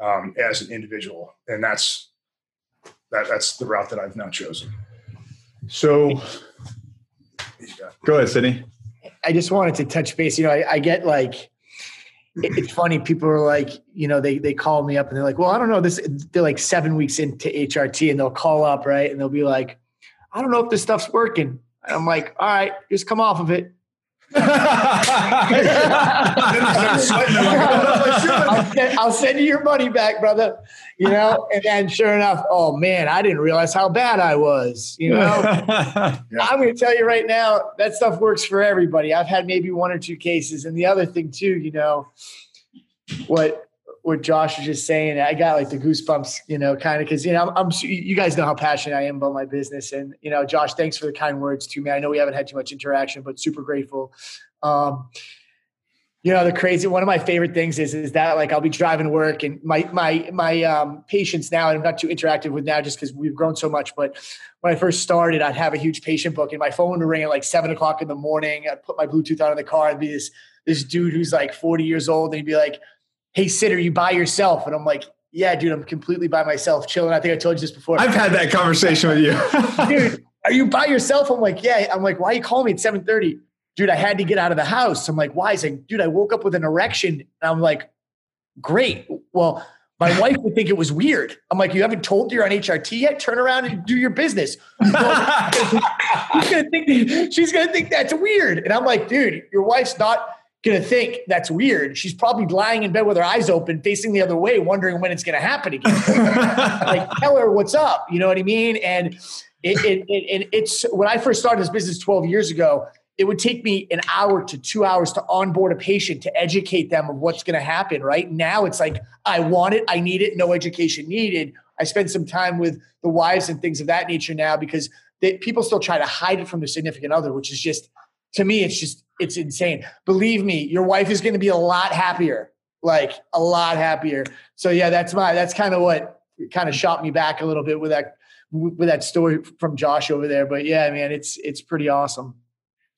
um, as an individual, and that's that that's the route that I've now chosen. So, go ahead, Sidney. I just wanted to touch base. You know, I, I get like it's funny. People are like, you know, they they call me up and they're like, well, I don't know. This they're like seven weeks into HRT and they'll call up right and they'll be like, I don't know if this stuff's working. And I'm like, all right, just come off of it. I'll, send, I'll, send, you your money back, brother. You know, and then sure enough, oh man, I didn't realize how bad I was. You know, yeah. I'm going to tell you right now, that stuff works for everybody. I've had maybe one or two cases, and the other thing too, you know, what what Josh was just saying, I got like the goosebumps, you know, kind of because you know I'm, I'm, you guys know how passionate I am about my business, and you know, Josh, thanks for the kind words to me. I know we haven't had too much interaction, but super grateful. Um, you know, the crazy one of my favorite things is is that like I'll be driving work and my my my um, patients now and I'm not too interactive with now just because we've grown so much. But when I first started, I'd have a huge patient book and my phone would ring at like seven o'clock in the morning. I'd put my Bluetooth on in the car and be this this dude who's like 40 years old and he'd be like, Hey Sid, are you by yourself? And I'm like, Yeah, dude, I'm completely by myself, chilling. I think I told you this before. I've had that conversation with you. dude, are you by yourself? I'm like, Yeah. I'm like, why are you calling me at 730? dude, I had to get out of the house. I'm like, why? He's like, dude, I woke up with an erection. And I'm like, great. Well, my wife would think it was weird. I'm like, you haven't told you're on HRT yet? Turn around and do your business. she's gonna think she's gonna think that's weird. And I'm like, dude, your wife's not gonna think that's weird. She's probably lying in bed with her eyes open, facing the other way, wondering when it's gonna happen again. like, tell her what's up. You know what I mean? And it, it, it, it's when I first started this business 12 years ago it would take me an hour to two hours to onboard a patient to educate them of what's going to happen. Right now, it's like, I want it, I need it, no education needed. I spend some time with the wives and things of that nature now because they, people still try to hide it from their significant other, which is just, to me, it's just, it's insane. Believe me, your wife is going to be a lot happier, like a lot happier. So, yeah, that's my, that's kind of what kind of shot me back a little bit with that, with that story from Josh over there. But yeah, man, it's, it's pretty awesome.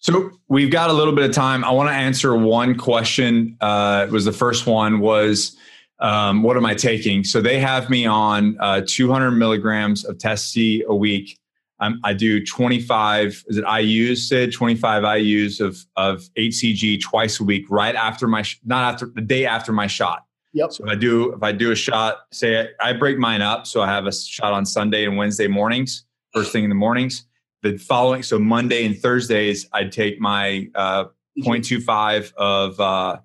So we've got a little bit of time. I want to answer one question. Uh, was the first one was, um, what am I taking? So they have me on uh, 200 milligrams of Test C a week. Um, I do 25. Is it IUs? Sid 25 IUs of of HCG twice a week, right after my not after the day after my shot. Yep. So if I do if I do a shot, say I, I break mine up, so I have a shot on Sunday and Wednesday mornings, first thing in the mornings the following, so Monday and Thursdays, I'd take my uh, 0.25 of, uh,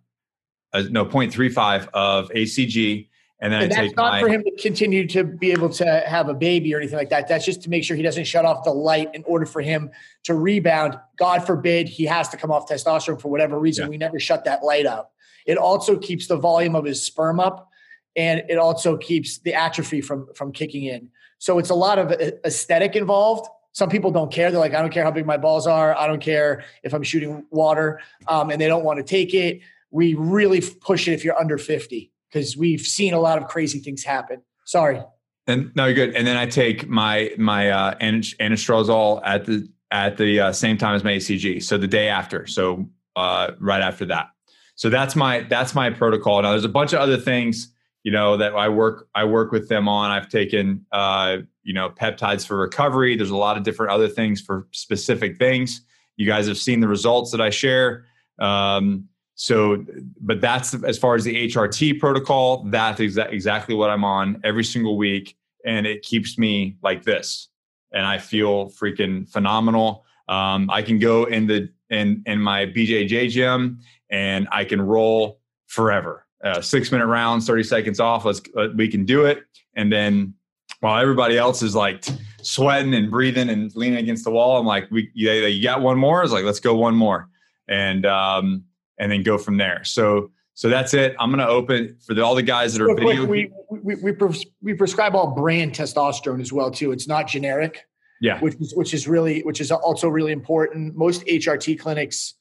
uh, no, 0.35 of HCG. And then and that's not my, for him to continue to be able to have a baby or anything like that. That's just to make sure he doesn't shut off the light in order for him to rebound. God forbid he has to come off testosterone for whatever reason. Yeah. We never shut that light up. It also keeps the volume of his sperm up and it also keeps the atrophy from from kicking in. So it's a lot of aesthetic involved some people don't care. They're like, I don't care how big my balls are. I don't care if I'm shooting water, um, and they don't want to take it. We really push it if you're under 50 because we've seen a lot of crazy things happen. Sorry. And no, you're good. And then I take my my uh, anastrozole at the at the uh, same time as my HCG, so the day after, so uh, right after that. So that's my that's my protocol. Now there's a bunch of other things you know that I work I work with them on. I've taken uh, you know peptides for recovery. There's a lot of different other things for specific things. You guys have seen the results that I share. Um, so, but that's as far as the HRT protocol. That's exa- exactly what I'm on every single week, and it keeps me like this, and I feel freaking phenomenal. Um, I can go in the in in my BJJ gym and I can roll forever uh, six minute rounds, 30 seconds off. Let's, uh, we can do it. And then while everybody else is like sweating and breathing and leaning against the wall, I'm like, we, you, you got one more. I was like, let's go one more. And, um, and then go from there. So, so that's it. I'm going to open for the, all the guys that are video. we, we, we, we prescribe all brand testosterone as well too. It's not generic. Yeah. Which is, which is really, which is also really important. Most HRT clinics,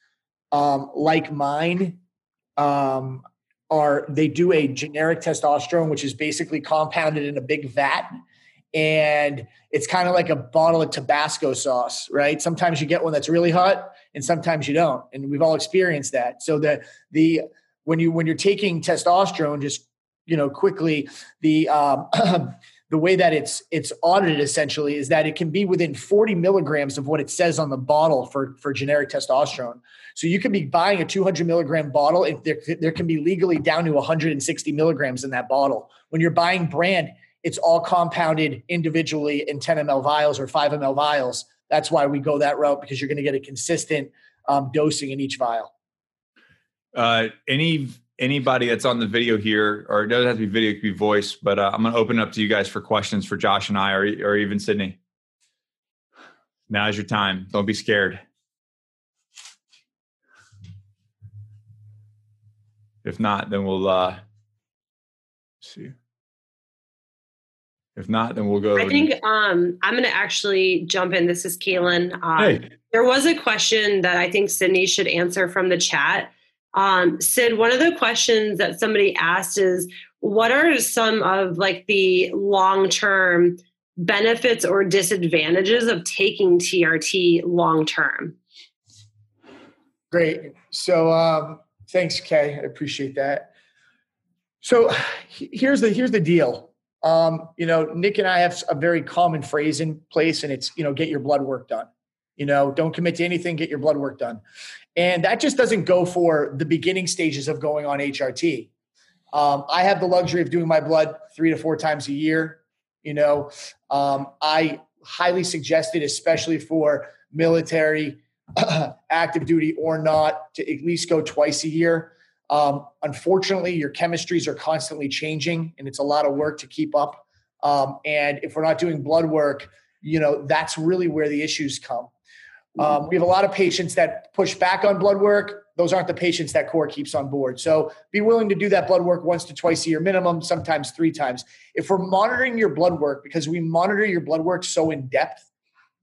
um, like mine, um, are they do a generic testosterone, which is basically compounded in a big vat. And it's kind of like a bottle of Tabasco sauce, right? Sometimes you get one that's really hot and sometimes you don't. And we've all experienced that. So the, the, when you, when you're taking testosterone, just, you know, quickly, the, um, the way that it's it's audited essentially is that it can be within 40 milligrams of what it says on the bottle for for generic testosterone. So you can be buying a 200 milligram bottle, and there there can be legally down to 160 milligrams in that bottle. When you're buying brand, it's all compounded individually in 10 ml vials or 5 ml vials. That's why we go that route because you're going to get a consistent um, dosing in each vial. Uh, any anybody that's on the video here, or it doesn't have to be video, it could be voice, but uh, I'm going to open up to you guys for questions for Josh and I, or, or even Sidney. Now's your time. Don't be scared. If not, then we'll uh, see. If not, then we'll go. I think um, I'm going to actually jump in. This is Kaylin. Um, hey. There was a question that I think Sidney should answer from the chat. Um, Sid, one of the questions that somebody asked is what are some of like the long term benefits or disadvantages of taking TRT long term? Great. So um, thanks, Kay. I appreciate that. So here's the here's the deal. Um, you know, Nick and I have a very common phrase in place, and it's you know, get your blood work done. You know, don't commit to anything, get your blood work done. And that just doesn't go for the beginning stages of going on HRT. Um, I have the luxury of doing my blood three to four times a year. You know, um, I highly suggest it, especially for military, active duty or not, to at least go twice a year. Um, unfortunately, your chemistries are constantly changing, and it's a lot of work to keep up. Um, and if we're not doing blood work, you know, that's really where the issues come. Um, we have a lot of patients that push back on blood work. Those aren't the patients that core keeps on board. So be willing to do that blood work once to twice a year minimum, sometimes three times. If we're monitoring your blood work, because we monitor your blood work so in depth,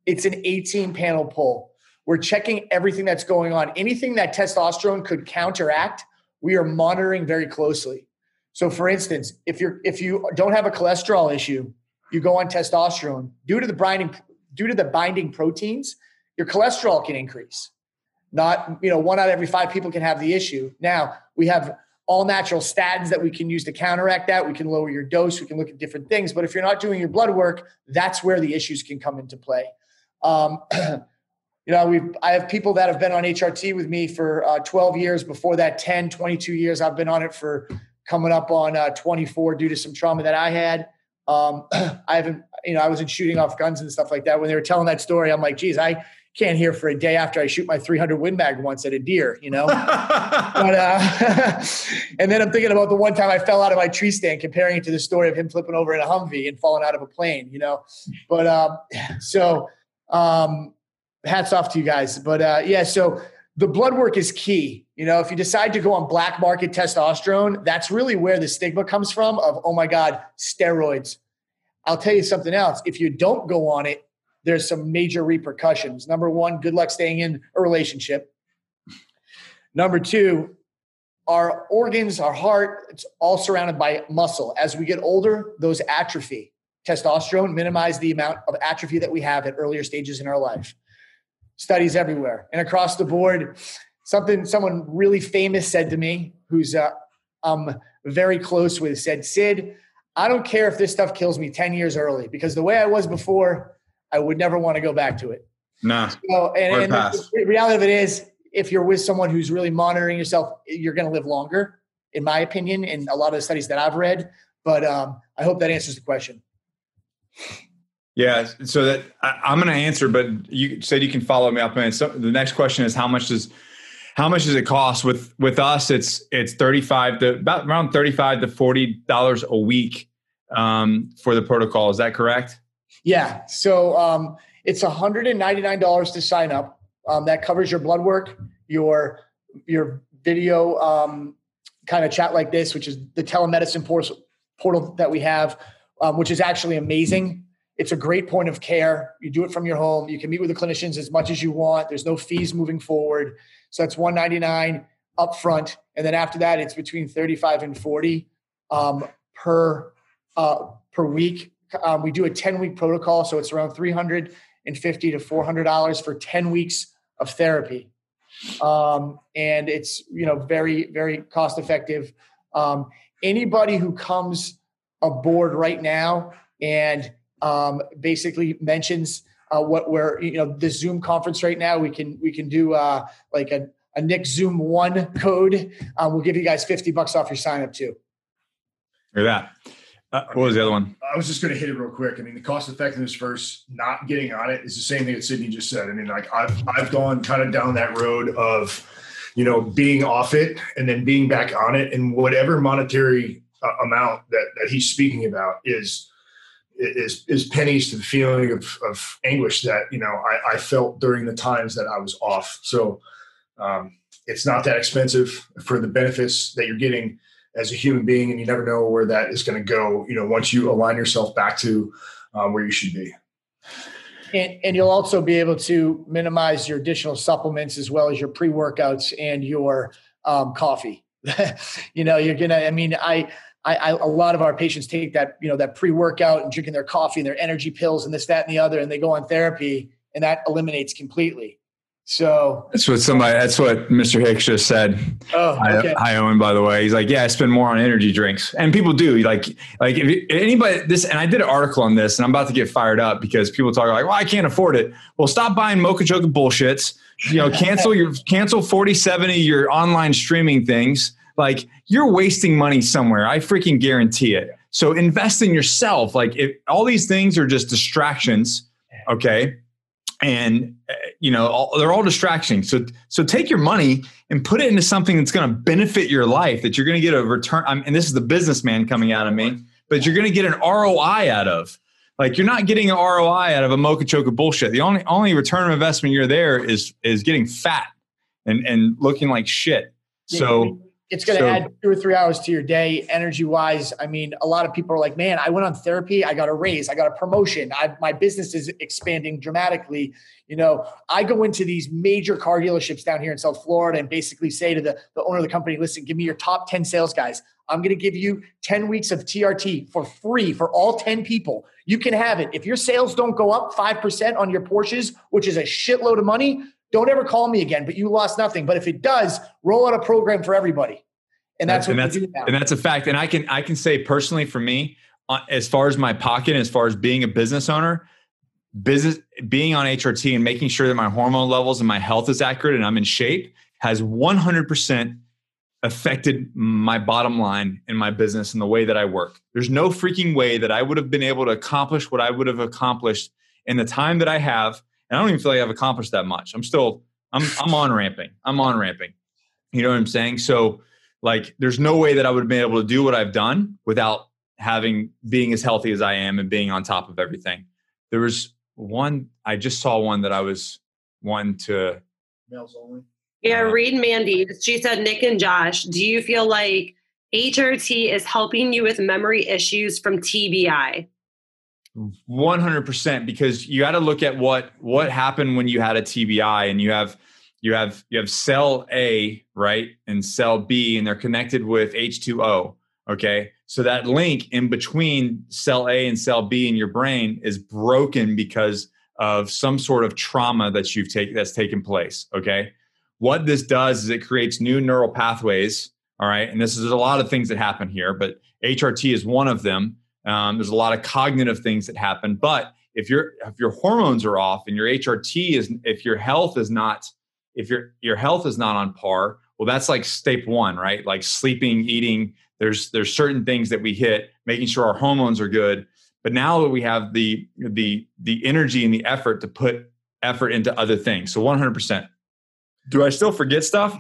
it's an 18 panel pull. We're checking everything that's going on. Anything that testosterone could counteract, we are monitoring very closely. So for instance, if you're if you don't have a cholesterol issue, you go on testosterone due to the binding due to the binding proteins your cholesterol can increase. Not, you know, one out of every five people can have the issue. Now, we have all natural statins that we can use to counteract that. We can lower your dose. We can look at different things. But if you're not doing your blood work, that's where the issues can come into play. Um, you know, we I have people that have been on HRT with me for uh, 12 years. Before that, 10, 22 years. I've been on it for coming up on uh, 24 due to some trauma that I had. Um, I haven't, you know, I wasn't shooting off guns and stuff like that. When they were telling that story, I'm like, geez, I can't hear for a day after I shoot my 300 Win Mag once at a deer, you know? but, uh, and then I'm thinking about the one time I fell out of my tree stand, comparing it to the story of him flipping over in a Humvee and falling out of a plane, you know? But um, so um, hats off to you guys. But uh, yeah, so the blood work is key. You know, if you decide to go on black market testosterone, that's really where the stigma comes from of, oh my God, steroids. I'll tell you something else. If you don't go on it, there's some major repercussions. Number one, good luck staying in a relationship. Number two, our organs, our heart, it's all surrounded by muscle. As we get older, those atrophy. Testosterone minimize the amount of atrophy that we have at earlier stages in our life. Studies everywhere and across the board. Something someone really famous said to me, who's uh, I'm very close with, said, "Sid, I don't care if this stuff kills me 10 years early because the way I was before, I would never want to go back to it. Nah. So, and, and the, the reality of it is, if you're with someone who's really monitoring yourself, you're going to live longer, in my opinion, in a lot of the studies that I've read. But um, I hope that answers the question. Yeah, so that I, am going to answer, but you said you can follow me up. And so the next question is how much does how much does it cost? With with us it's it's 35 to about around 35 to 40 dollars a week um, for the protocol. Is that correct? Yeah so um, it's $199 to sign up. Um, that covers your blood work your your video um, kind of chat like this which is the telemedicine portal, portal that we have um, which is actually amazing it's a great point of care you do it from your home you can meet with the clinicians as much as you want there's no fees moving forward so that's 199 upfront. And then after that, it's between 35 and 40 um, per uh, per week. Um, we do a 10 week protocol, so it's around 350 to 400 dollars for 10 weeks of therapy, um, and it's you know very very cost effective. Um, anybody who comes aboard right now and um, basically mentions uh, what we're you know the Zoom conference right now. We can we can do uh, like a, a Nick Zoom one code. Um, we'll give you guys fifty bucks off your sign up too. Look at that. Uh, what was the other one? I was just going to hit it real quick. I mean, the cost effectiveness versus not getting on it is the same thing that Sidney just said. I mean, like I've I've gone kind of down that road of, you know, being off it and then being back on it, and whatever monetary uh, amount that that he's speaking about is is is pennies to the feeling of, of anguish that you know I, I felt during the times that I was off. So um, it's not that expensive for the benefits that you're getting as a human being, and you never know where that is going to go. You know, once you align yourself back to um, where you should be. And, and you'll also be able to minimize your additional supplements as well as your pre workouts and your um, coffee. you know, you're gonna. I mean, I I, I, a lot of our patients take that, you know, that pre-workout and drinking their coffee and their energy pills and this, that, and the other, and they go on therapy, and that eliminates completely. So that's what somebody. That's what Mr. Hicks just said. Oh, okay. Hi, Owen. By the way, he's like, yeah, I spend more on energy drinks, and people do. Like, like if anybody this, and I did an article on this, and I'm about to get fired up because people talk like, well, I can't afford it. Well, stop buying mocha chocolate bullshits. You know, cancel your cancel 40, 70 your online streaming things like you're wasting money somewhere. I freaking guarantee it. So invest in yourself. Like if all these things are just distractions, okay? And uh, you know, all, they're all distractions. So so take your money and put it into something that's going to benefit your life that you're going to get a return I'm, and this is the businessman coming out of me, but you're going to get an ROI out of. Like you're not getting an ROI out of a mocha choca bullshit. The only only return of investment you're there is is getting fat and and looking like shit. So it's going to so, add two or three hours to your day energy wise i mean a lot of people are like man i went on therapy i got a raise i got a promotion I, my business is expanding dramatically. You know i go into these major car dealerships down here in south florida and basically say to the, the owner of the company listen give me your top 10 sales guys. I'm going to give you 10 weeks of trt for free for all 10 people. You can have it. If your sales don't go up 5% on your porsches which is a shitload of money don't ever call me again, but you lost nothing. But if it does, roll out a program for everybody. And that's and what that's, and that's a fact. And I can I can say personally for me, uh, as far as my pocket, as far as being a business owner, business being on HRT and making sure that my hormone levels and my health is accurate and I'm in shape has 100% affected my bottom line in my business and the way that I work. There's no freaking way that I would have been able to accomplish what I would have accomplished in the time that I have and I don't even feel like I've accomplished that much. I'm still, I'm, I'm on ramping. I'm on ramping. You know what I'm saying? So, like, there's no way that I would have been able to do what I've done without having being as healthy as I am and being on top of everything. There was one, I just saw one that I was one to males only. Yeah, uh, read Mandy. She said, Nick and Josh, do you feel like HRT is helping you with memory issues from TBI? 100% because you got to look at what what happened when you had a TBI and you have you have you have cell A, right? And cell B and they're connected with H2O, okay? So that link in between cell A and cell B in your brain is broken because of some sort of trauma that you've taken that's taken place, okay? What this does is it creates new neural pathways, all right? And this is a lot of things that happen here, but HRT is one of them um, there's a lot of cognitive things that happen, but if your if your hormones are off and your HRT is if your health is not if your your health is not on par, well, that's like step one, right? Like sleeping, eating. There's there's certain things that we hit, making sure our hormones are good. But now that we have the the the energy and the effort to put effort into other things, so 100. percent Do I still forget stuff?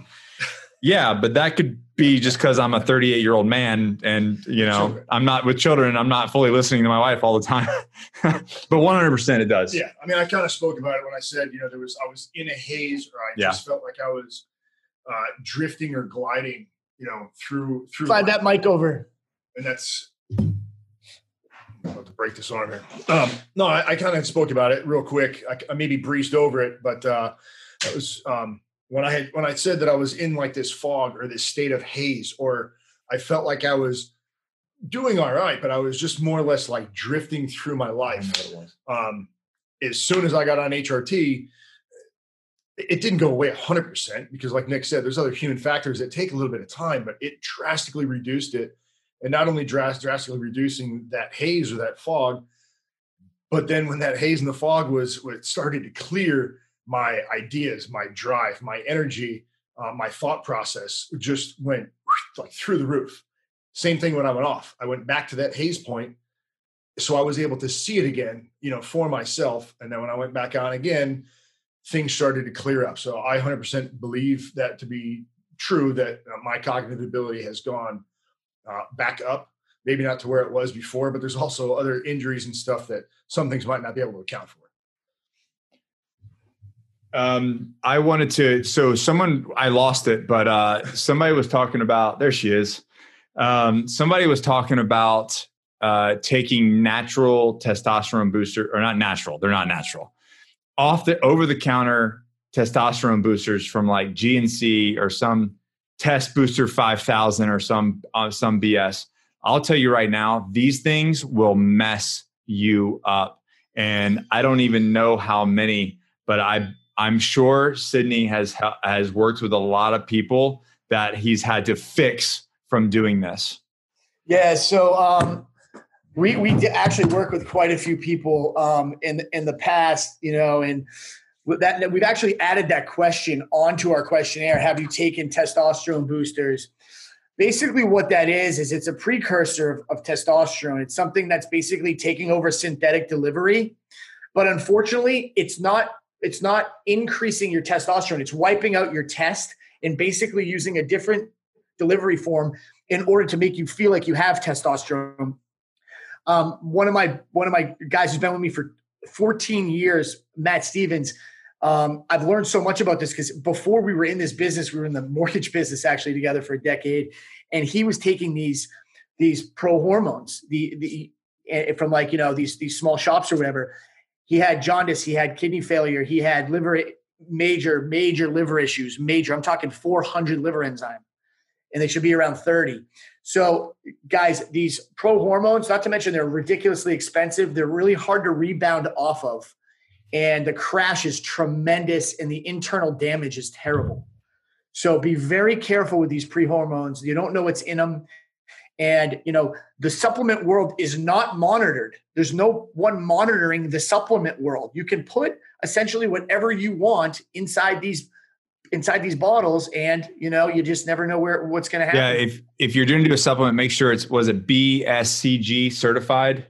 Yeah, but that could be just because I'm a 38 year old man and, you know, children. I'm not with children. I'm not fully listening to my wife all the time. but 100% it does. Yeah. I mean, I kind of spoke about it when I said, you know, there was, I was in a haze or I yeah. just felt like I was uh, drifting or gliding, you know, through, through. Slide that mic over. And that's, I'm about to break this arm here. Um, no, I, I kind of spoke about it real quick. I, I, maybe breezed over it, but uh, that was um, when I had when I said that I was in like this fog or this state of haze, or I felt like I was doing all right, but I was just more or less like drifting through my life. Um, as soon as I got on HRT, it didn't go away 100% because, like Nick said, there's other human factors that take a little bit of time, but it drastically reduced it and not only drastically reducing that haze or that fog, but then when that haze and the fog was when it started to clear, my ideas, my drive, my energy, uh, my thought process just went like through the roof. Same thing when I went off. I went back to that haze point, so I was able to see it again, you know, for myself. And then when I went back on again, things started to clear up. So I 100% believe that to be true that uh, my cognitive ability has gone uh, back up, maybe not to where it was before, but there's also other injuries and stuff that some things might not be able to account for. Um, I wanted to, so someone, I lost it, but uh, somebody was talking about, there she is. Um, somebody was talking about uh, taking natural testosterone booster, or not natural, they're not natural, off the over the counter testosterone boosters from like GNC or some test booster 5000 or some uh, some bs i'll tell you right now these things will mess you up and i don't even know how many but i i'm sure sidney has has worked with a lot of people that he's had to fix from doing this yeah so um we we actually work with quite a few people um in in the past you know and that we've actually added that question onto our questionnaire. Have you taken testosterone boosters? Basically, what that is is it's a precursor of, of testosterone. It's something that's basically taking over synthetic delivery, but unfortunately, it's not. It's not increasing your testosterone. It's wiping out your test and basically using a different delivery form in order to make you feel like you have testosterone. Um, one of my one of my guys who's been with me for 14 years, Matt Stevens, um, I've learned so much about this because before we were in this business, we were in the mortgage business actually together for a decade, and he was taking these these pro hormones, the the eh, from like you know these these small shops or whatever. He had jaundice, he had kidney failure, he had liver major major liver issues, major. I'm talking 400 liver enzyme, and they should be around 30. So, guys, these pro hormones, not to mention they're ridiculously expensive, they're really hard to rebound off of and the crash is tremendous and the internal damage is terrible. So be very careful with these pre-hormones. You don't know what's in them. And you know, the supplement world is not monitored. There's no one monitoring the supplement world. You can put essentially whatever you want inside these inside these bottles and you know you just never know where what's going to happen yeah if if you're doing do a supplement make sure it's was it bscg certified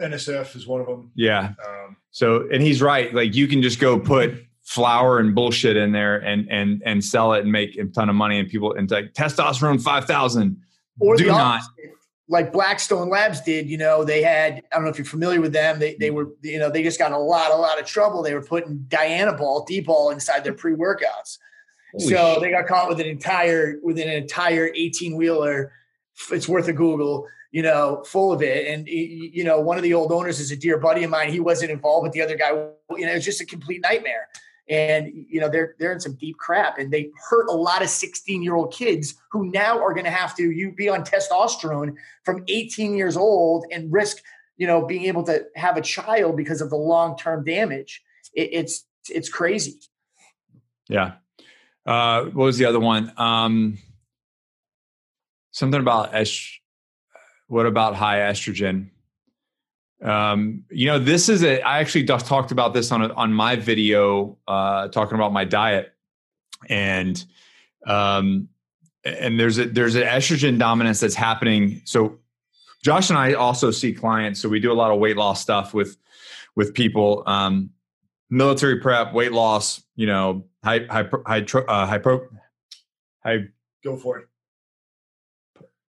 nsf is one of them yeah um, so, and he's right. Like you can just go put flour and bullshit in there and and and sell it and make a ton of money. And people and like testosterone five thousand. Or do not. Like Blackstone Labs did, you know, they had, I don't know if you're familiar with them. They, they mm-hmm. were, you know, they just got a lot, a lot of trouble. They were putting Dianabol, D-ball inside their pre-workouts. So shit. they got caught with an entire, with an entire 18 wheeler. It's worth a Google you know, full of it. And, you know, one of the old owners is a dear buddy of mine. He wasn't involved, but the other guy, you know, it's just a complete nightmare. And, you know, they're, they're in some deep crap and they hurt a lot of 16 year old kids who now are going to have to, you be on testosterone from 18 years old and risk, you know, being able to have a child because of the long-term damage. It, it's, it's crazy. Yeah. Uh, what was the other one? Um, something about esh- what about high estrogen? Um, you know, this is a. I actually just talked about this on a, on my video uh, talking about my diet, and um, and there's a there's an estrogen dominance that's happening. So Josh and I also see clients, so we do a lot of weight loss stuff with with people. Um, military prep, weight loss, you know, high, high, high, uh, hypo, high, Go for it.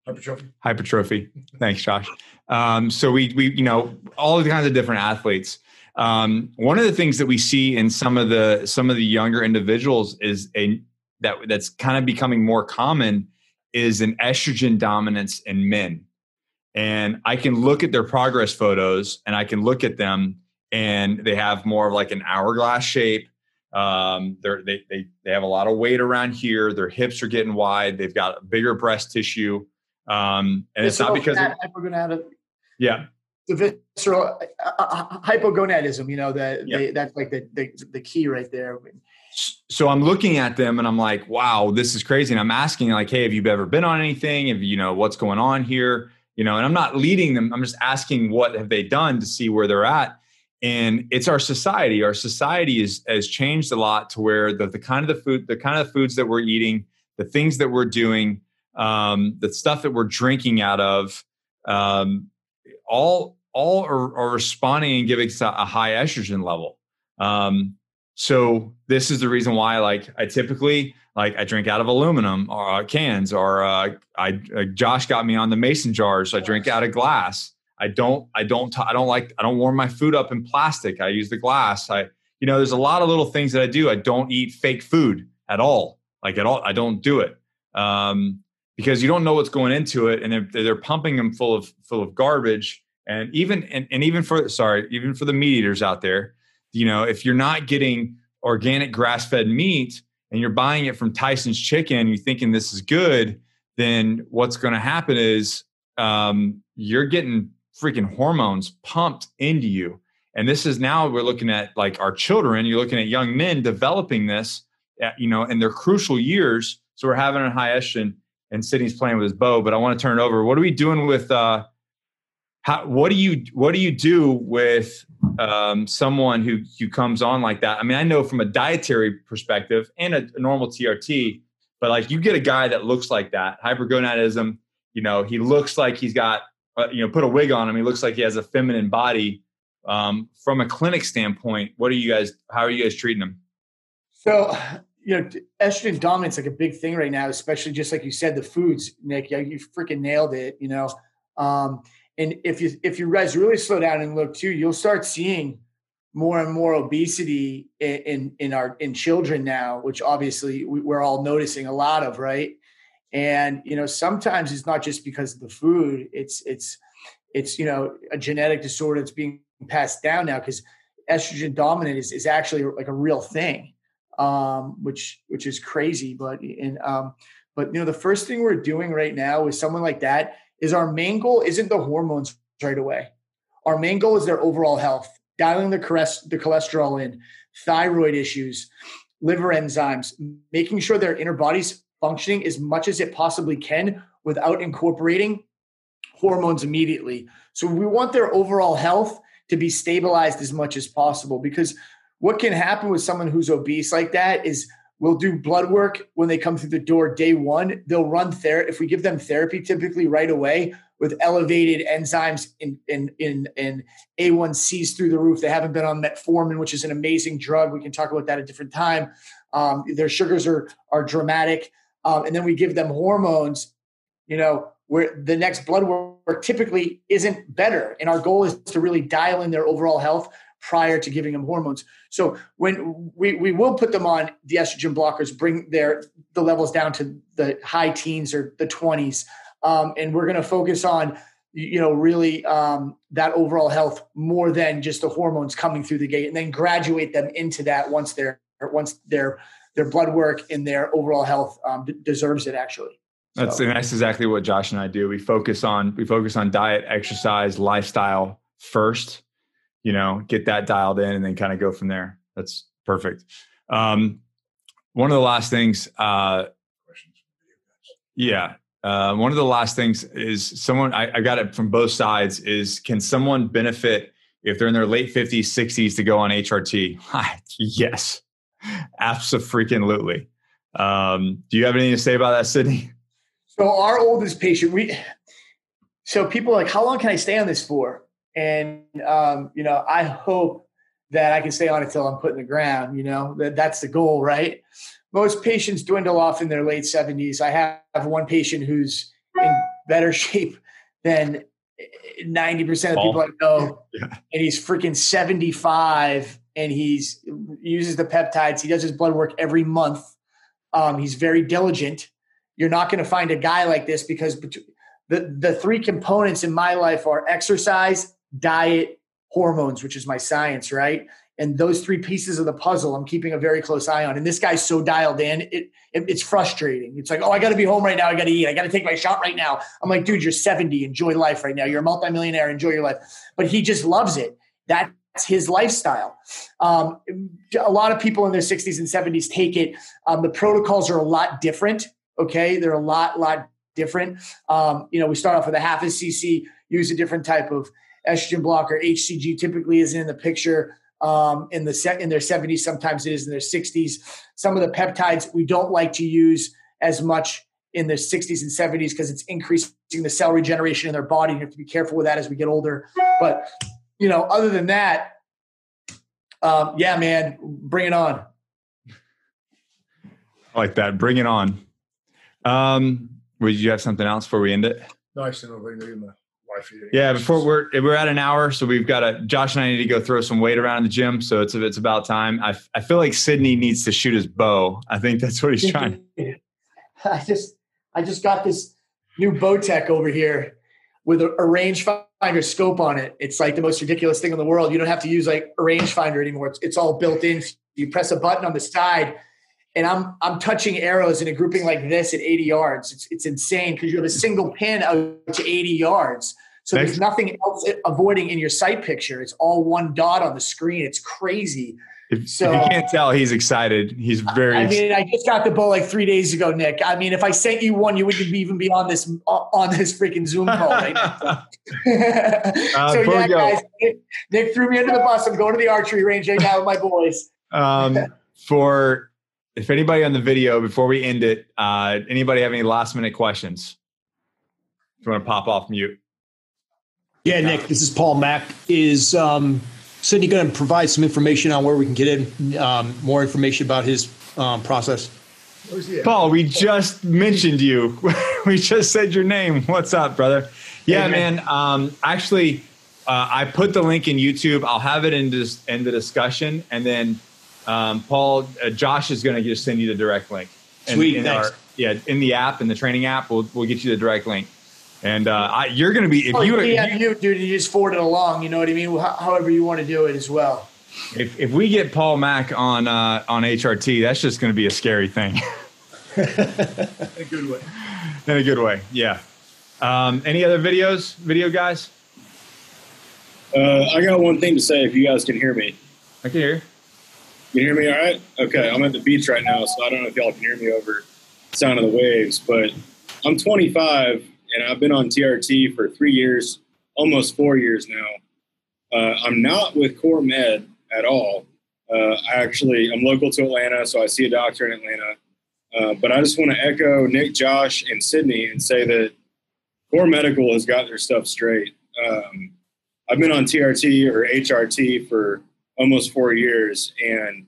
Hypertrophy. Hypertrophy. Thanks, Josh. Um, so we, we, you know, all the kinds of different athletes. Um, one of the things that we see in some of the some of the younger individuals is a that that's kind of becoming more common is an estrogen dominance in men. And I can look at their progress photos and I can look at them and they have more of like an hourglass shape. Um, they're, they, they, they have a lot of weight around here. Their hips are getting wide. They've got bigger breast tissue. Um, and it's not because of, yeah, the visceral uh, uh, uh, hypogonadism, you know, that yep. that's like the, the, the key right there. So I'm looking at them and I'm like, wow, this is crazy. And I'm asking like, hey, have you ever been on anything? Have you know what's going on here? You know, and I'm not leading them. I'm just asking what have they done to see where they're at. And it's our society. Our society is, has changed a lot to where the, the kind of the food, the kind of the foods that we're eating, the things that we're doing, um, the stuff that we're drinking out of, um, all all are, are, responding and giving a high estrogen level. Um, so this is the reason why, like, I typically like I drink out of aluminum or uh, cans, or uh, I uh, Josh got me on the mason jars. So I drink out of glass. I don't, I don't, t- I don't like, I don't warm my food up in plastic. I use the glass. I, you know, there's a lot of little things that I do. I don't eat fake food at all, like at all. I don't do it. Um, because you don't know what's going into it, and they're, they're pumping them full of full of garbage. And even and, and even for sorry, even for the meat eaters out there, you know, if you're not getting organic grass fed meat and you're buying it from Tyson's Chicken, you're thinking this is good, then what's going to happen is um, you're getting freaking hormones pumped into you. And this is now we're looking at like our children. You're looking at young men developing this, at, you know, in their crucial years. So we're having a high estrogen and Sidney's playing with his bow. But I want to turn it over. What are we doing with? Uh, how, what do you what do you do with um, someone who who comes on like that? I mean, I know from a dietary perspective and a, a normal TRT, but like you get a guy that looks like that, hypergonadism. You know, he looks like he's got uh, you know put a wig on him. He looks like he has a feminine body. Um, from a clinic standpoint, what are you guys? How are you guys treating him? So you know, estrogen dominance like a big thing right now, especially just like you said, the foods, Nick. Yeah, you freaking nailed it. You know, um, and if you if you guys really slow down and look too, you'll start seeing more and more obesity in in, in our in children now, which obviously we're all noticing a lot of, right? And you know, sometimes it's not just because of the food; it's it's it's you know a genetic disorder that's being passed down now because estrogen dominant is, is actually like a real thing um, which which is crazy. But and um, but you know the first thing we're doing right now with someone like that is our main goal isn't the hormones right away. Our main goal is their overall health, dialing the the cholesterol in, thyroid issues, liver enzymes, making sure their inner body's functioning as much as it possibly can without incorporating hormones immediately. So we want their overall health to be stabilized as much as possible because what can happen with someone who's obese like that is we'll do blood work when they come through the door day one. They'll run therapy. If we give them therapy typically right away with elevated enzymes in, in, in, in A1Cs through the roof, they haven't been on metformin, which is an amazing drug. We can talk about that at a different time. Um, their sugars are, are dramatic. Um, and then we give them hormones, you know, where the next blood work typically isn't better. And our goal is to really dial in their overall health prior to giving them hormones. So when we, we will put them on the estrogen blockers, bring their the levels down to the high teens or the 20s. Um, and we're going to focus on you know really um, that overall health more than just the hormones coming through the gate and then graduate them into that once their once their their blood work and their overall health um, d- deserves it actually that's so. that's exactly what josh and i do we focus on we focus on diet exercise lifestyle first you know, get that dialed in and then kind of go from there. That's perfect. Um, one of the last things, uh, yeah, uh, one of the last things is someone I, I, got it from both sides is can someone benefit if they're in their late 50s 60s to go on hrt yes. Absolutely. Um, do you have anything to say about that sidney? So our oldest patient we so people like how long can i stay on this for and um, you know, I hope that I can stay on it till I'm put in the ground. You know, that, that's the goal, right? Most patients dwindle off in their late 70s. I have one patient who's in better shape than 90% of people I know. Yeah. And he's freaking 75 and he's uses the peptides. He does his blood work every month. Um, he's very diligent. You're not going to find a guy like this because the, the three components in my life are exercise, diet, hormones, which is my science, right? And those three pieces of the puzzle, I'm keeping a very close eye on. And this guy's so dialed in, it, it it's frustrating. It's like, oh, I got to be home right now. I got to eat. I got to take my shot right now. I'm like, dude, you're 70. Enjoy life right now. You're a multimillionaire. Enjoy your life. But he just loves it. That's his lifestyle. Um, a lot of people in their 60s and 70s take it. Um, the protocols are a lot different. Okay, they're a lot, lot different. Um, you know, we start off with a half a cc, use a different type of estrogen blocker. HCG typically isn't in the picture um, in the set in their 70s. Sometimes it is in their 60s. Some of the peptides we don't like to use as much in the 60s and 70s because it's increasing the cell regeneration in their body. You have to be careful with that as we get older. But you know, other than that, um, yeah, man, bring it on. I like that. Bring it on. Um, would you have something else before we end it? No, I said no. My wife. Yeah, before we're we're at an hour, so we've got a Josh and I need to go throw some weight around in the gym. So it's it's about time. I I feel like Sidney needs to shoot his bow. I think that's what he's trying. I just I just got this new Bowtech over here with a, a rangefinder scope on it. It's like the most ridiculous thing in the world. You don't have to use like a rangefinder anymore. It's, it's all built in. You press a button on the side and I'm I'm touching arrows in a grouping like this at 80 yards. It's it's insane because you have a single pin out to 80 yards. So Thanks. there's nothing else avoiding in your sight picture. It's all one dot on the screen. It's crazy. If, so, if you can't tell, he's excited. He's very. I mean, I just got the bow like three days ago, Nick. I mean, if I sent you one, you wouldn't even be on this on this freaking Zoom call right now. uh, so yeah, guys, Nick, Nick, threw me under the bus. I'm going to the archery range right now with my boys. Um, for if anybody on the video before we end it, uh, anybody have any last minute questions? If you want to pop off mute. Yeah, Nick, this is Paul Mack. Is um, Sidney going to provide some information on where we can get in um, more information about his um, process? Paul, we just mentioned you. we just said your name. What's up, brother? Yeah, hey, man. man. Um, actually, uh, I put the link in YouTube. I'll have it in, this, in the discussion, and then um, Paul, uh, Josh is going to just send you the direct link. In, Sweet, in thanks. Our, yeah, in the app, in the training app, we'll we'll get you the direct link. And uh, I, you're going to be if oh, you, yeah, you, dude, you just forward it along. You know what I mean? However you want to do it as well. If if we get Paul Mack on uh, on HRT, that's just going to be a scary thing. in a good way. In a good way, yeah. Um, any other videos, video guys? Uh, I got one thing to say. If you guys can hear me, I can hear. You hear me all right? Okay, I'm at the beach right now, so I don't know if y'all can hear me over the sound of the waves, but I'm 25 and I've been on TRT for three years, almost four years now. Uh, I'm not with Core Med at all. Uh, I actually, I'm local to Atlanta, so I see a doctor in Atlanta. Uh, but I just want to echo Nick, Josh, and Sidney and say that Core Medical has got their stuff straight. Um, I've been on TRT or HRT for almost four years, and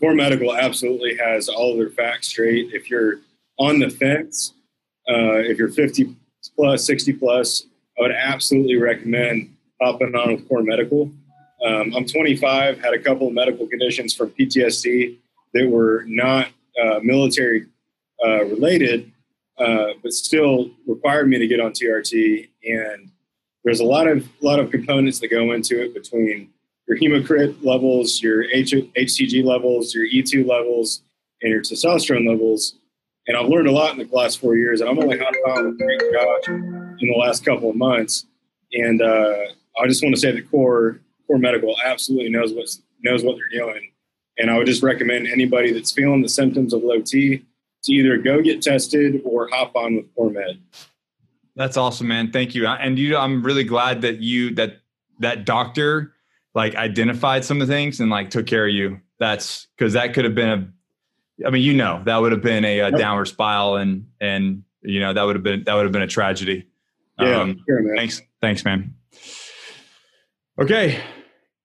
Core Medical absolutely has all their facts straight. If you're on the fence, uh, if you're 50 plus, 60 plus, I would absolutely recommend hopping on with Core Medical. Um, I'm 25, had a couple of medical conditions from PTSD that were not uh, military uh, related, uh, but still required me to get on TRT. And there's a lot of lot of components that go into it between your hemocrit levels, your H- HCG levels, your E2 levels, and your testosterone levels. And I've learned a lot in the last four years, and I'm only hopped on in the last couple of months. And uh, I just want to say that Core Core Medical absolutely knows what knows what they're doing. And I would just recommend anybody that's feeling the symptoms of low T to either go get tested or hop on with Core Med. That's awesome, man. Thank you. And you, I'm really glad that you that that doctor like identified some of the things and like took care of you. That's because that could have been a, I mean, you know, that would have been a, a downward spiral and, and, you know, that would have been, that would have been a tragedy. Yeah. Um, sure, thanks. Thanks, man. Okay.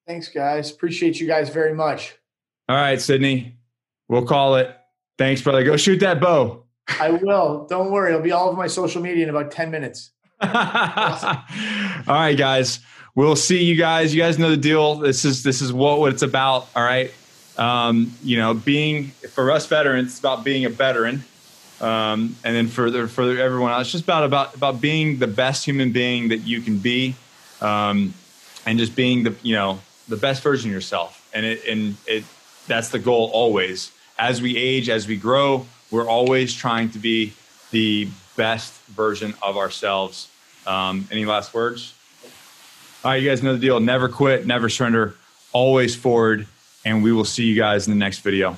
Thanks, guys. Appreciate you guys very much. All right, Sidney. We'll call it. Thanks, brother. Go shoot that bow. I will. Don't worry. It'll be all over my social media in about 10 minutes. all right, guys. We'll see you guys. You guys know the deal. This is this is what, what it's about. All right. Um, you know, being for us veterans, it's about being a veteran. Um, and then for the, for everyone else, it's just about about about being the best human being that you can be, um, and just being the you know the best version of yourself. And it and it that's the goal always. As we age, as we grow, we're always trying to be the best version of ourselves. Um, any last words? All right, you guys know the deal. Never quit, never surrender, always forward. And we will see you guys in the next video.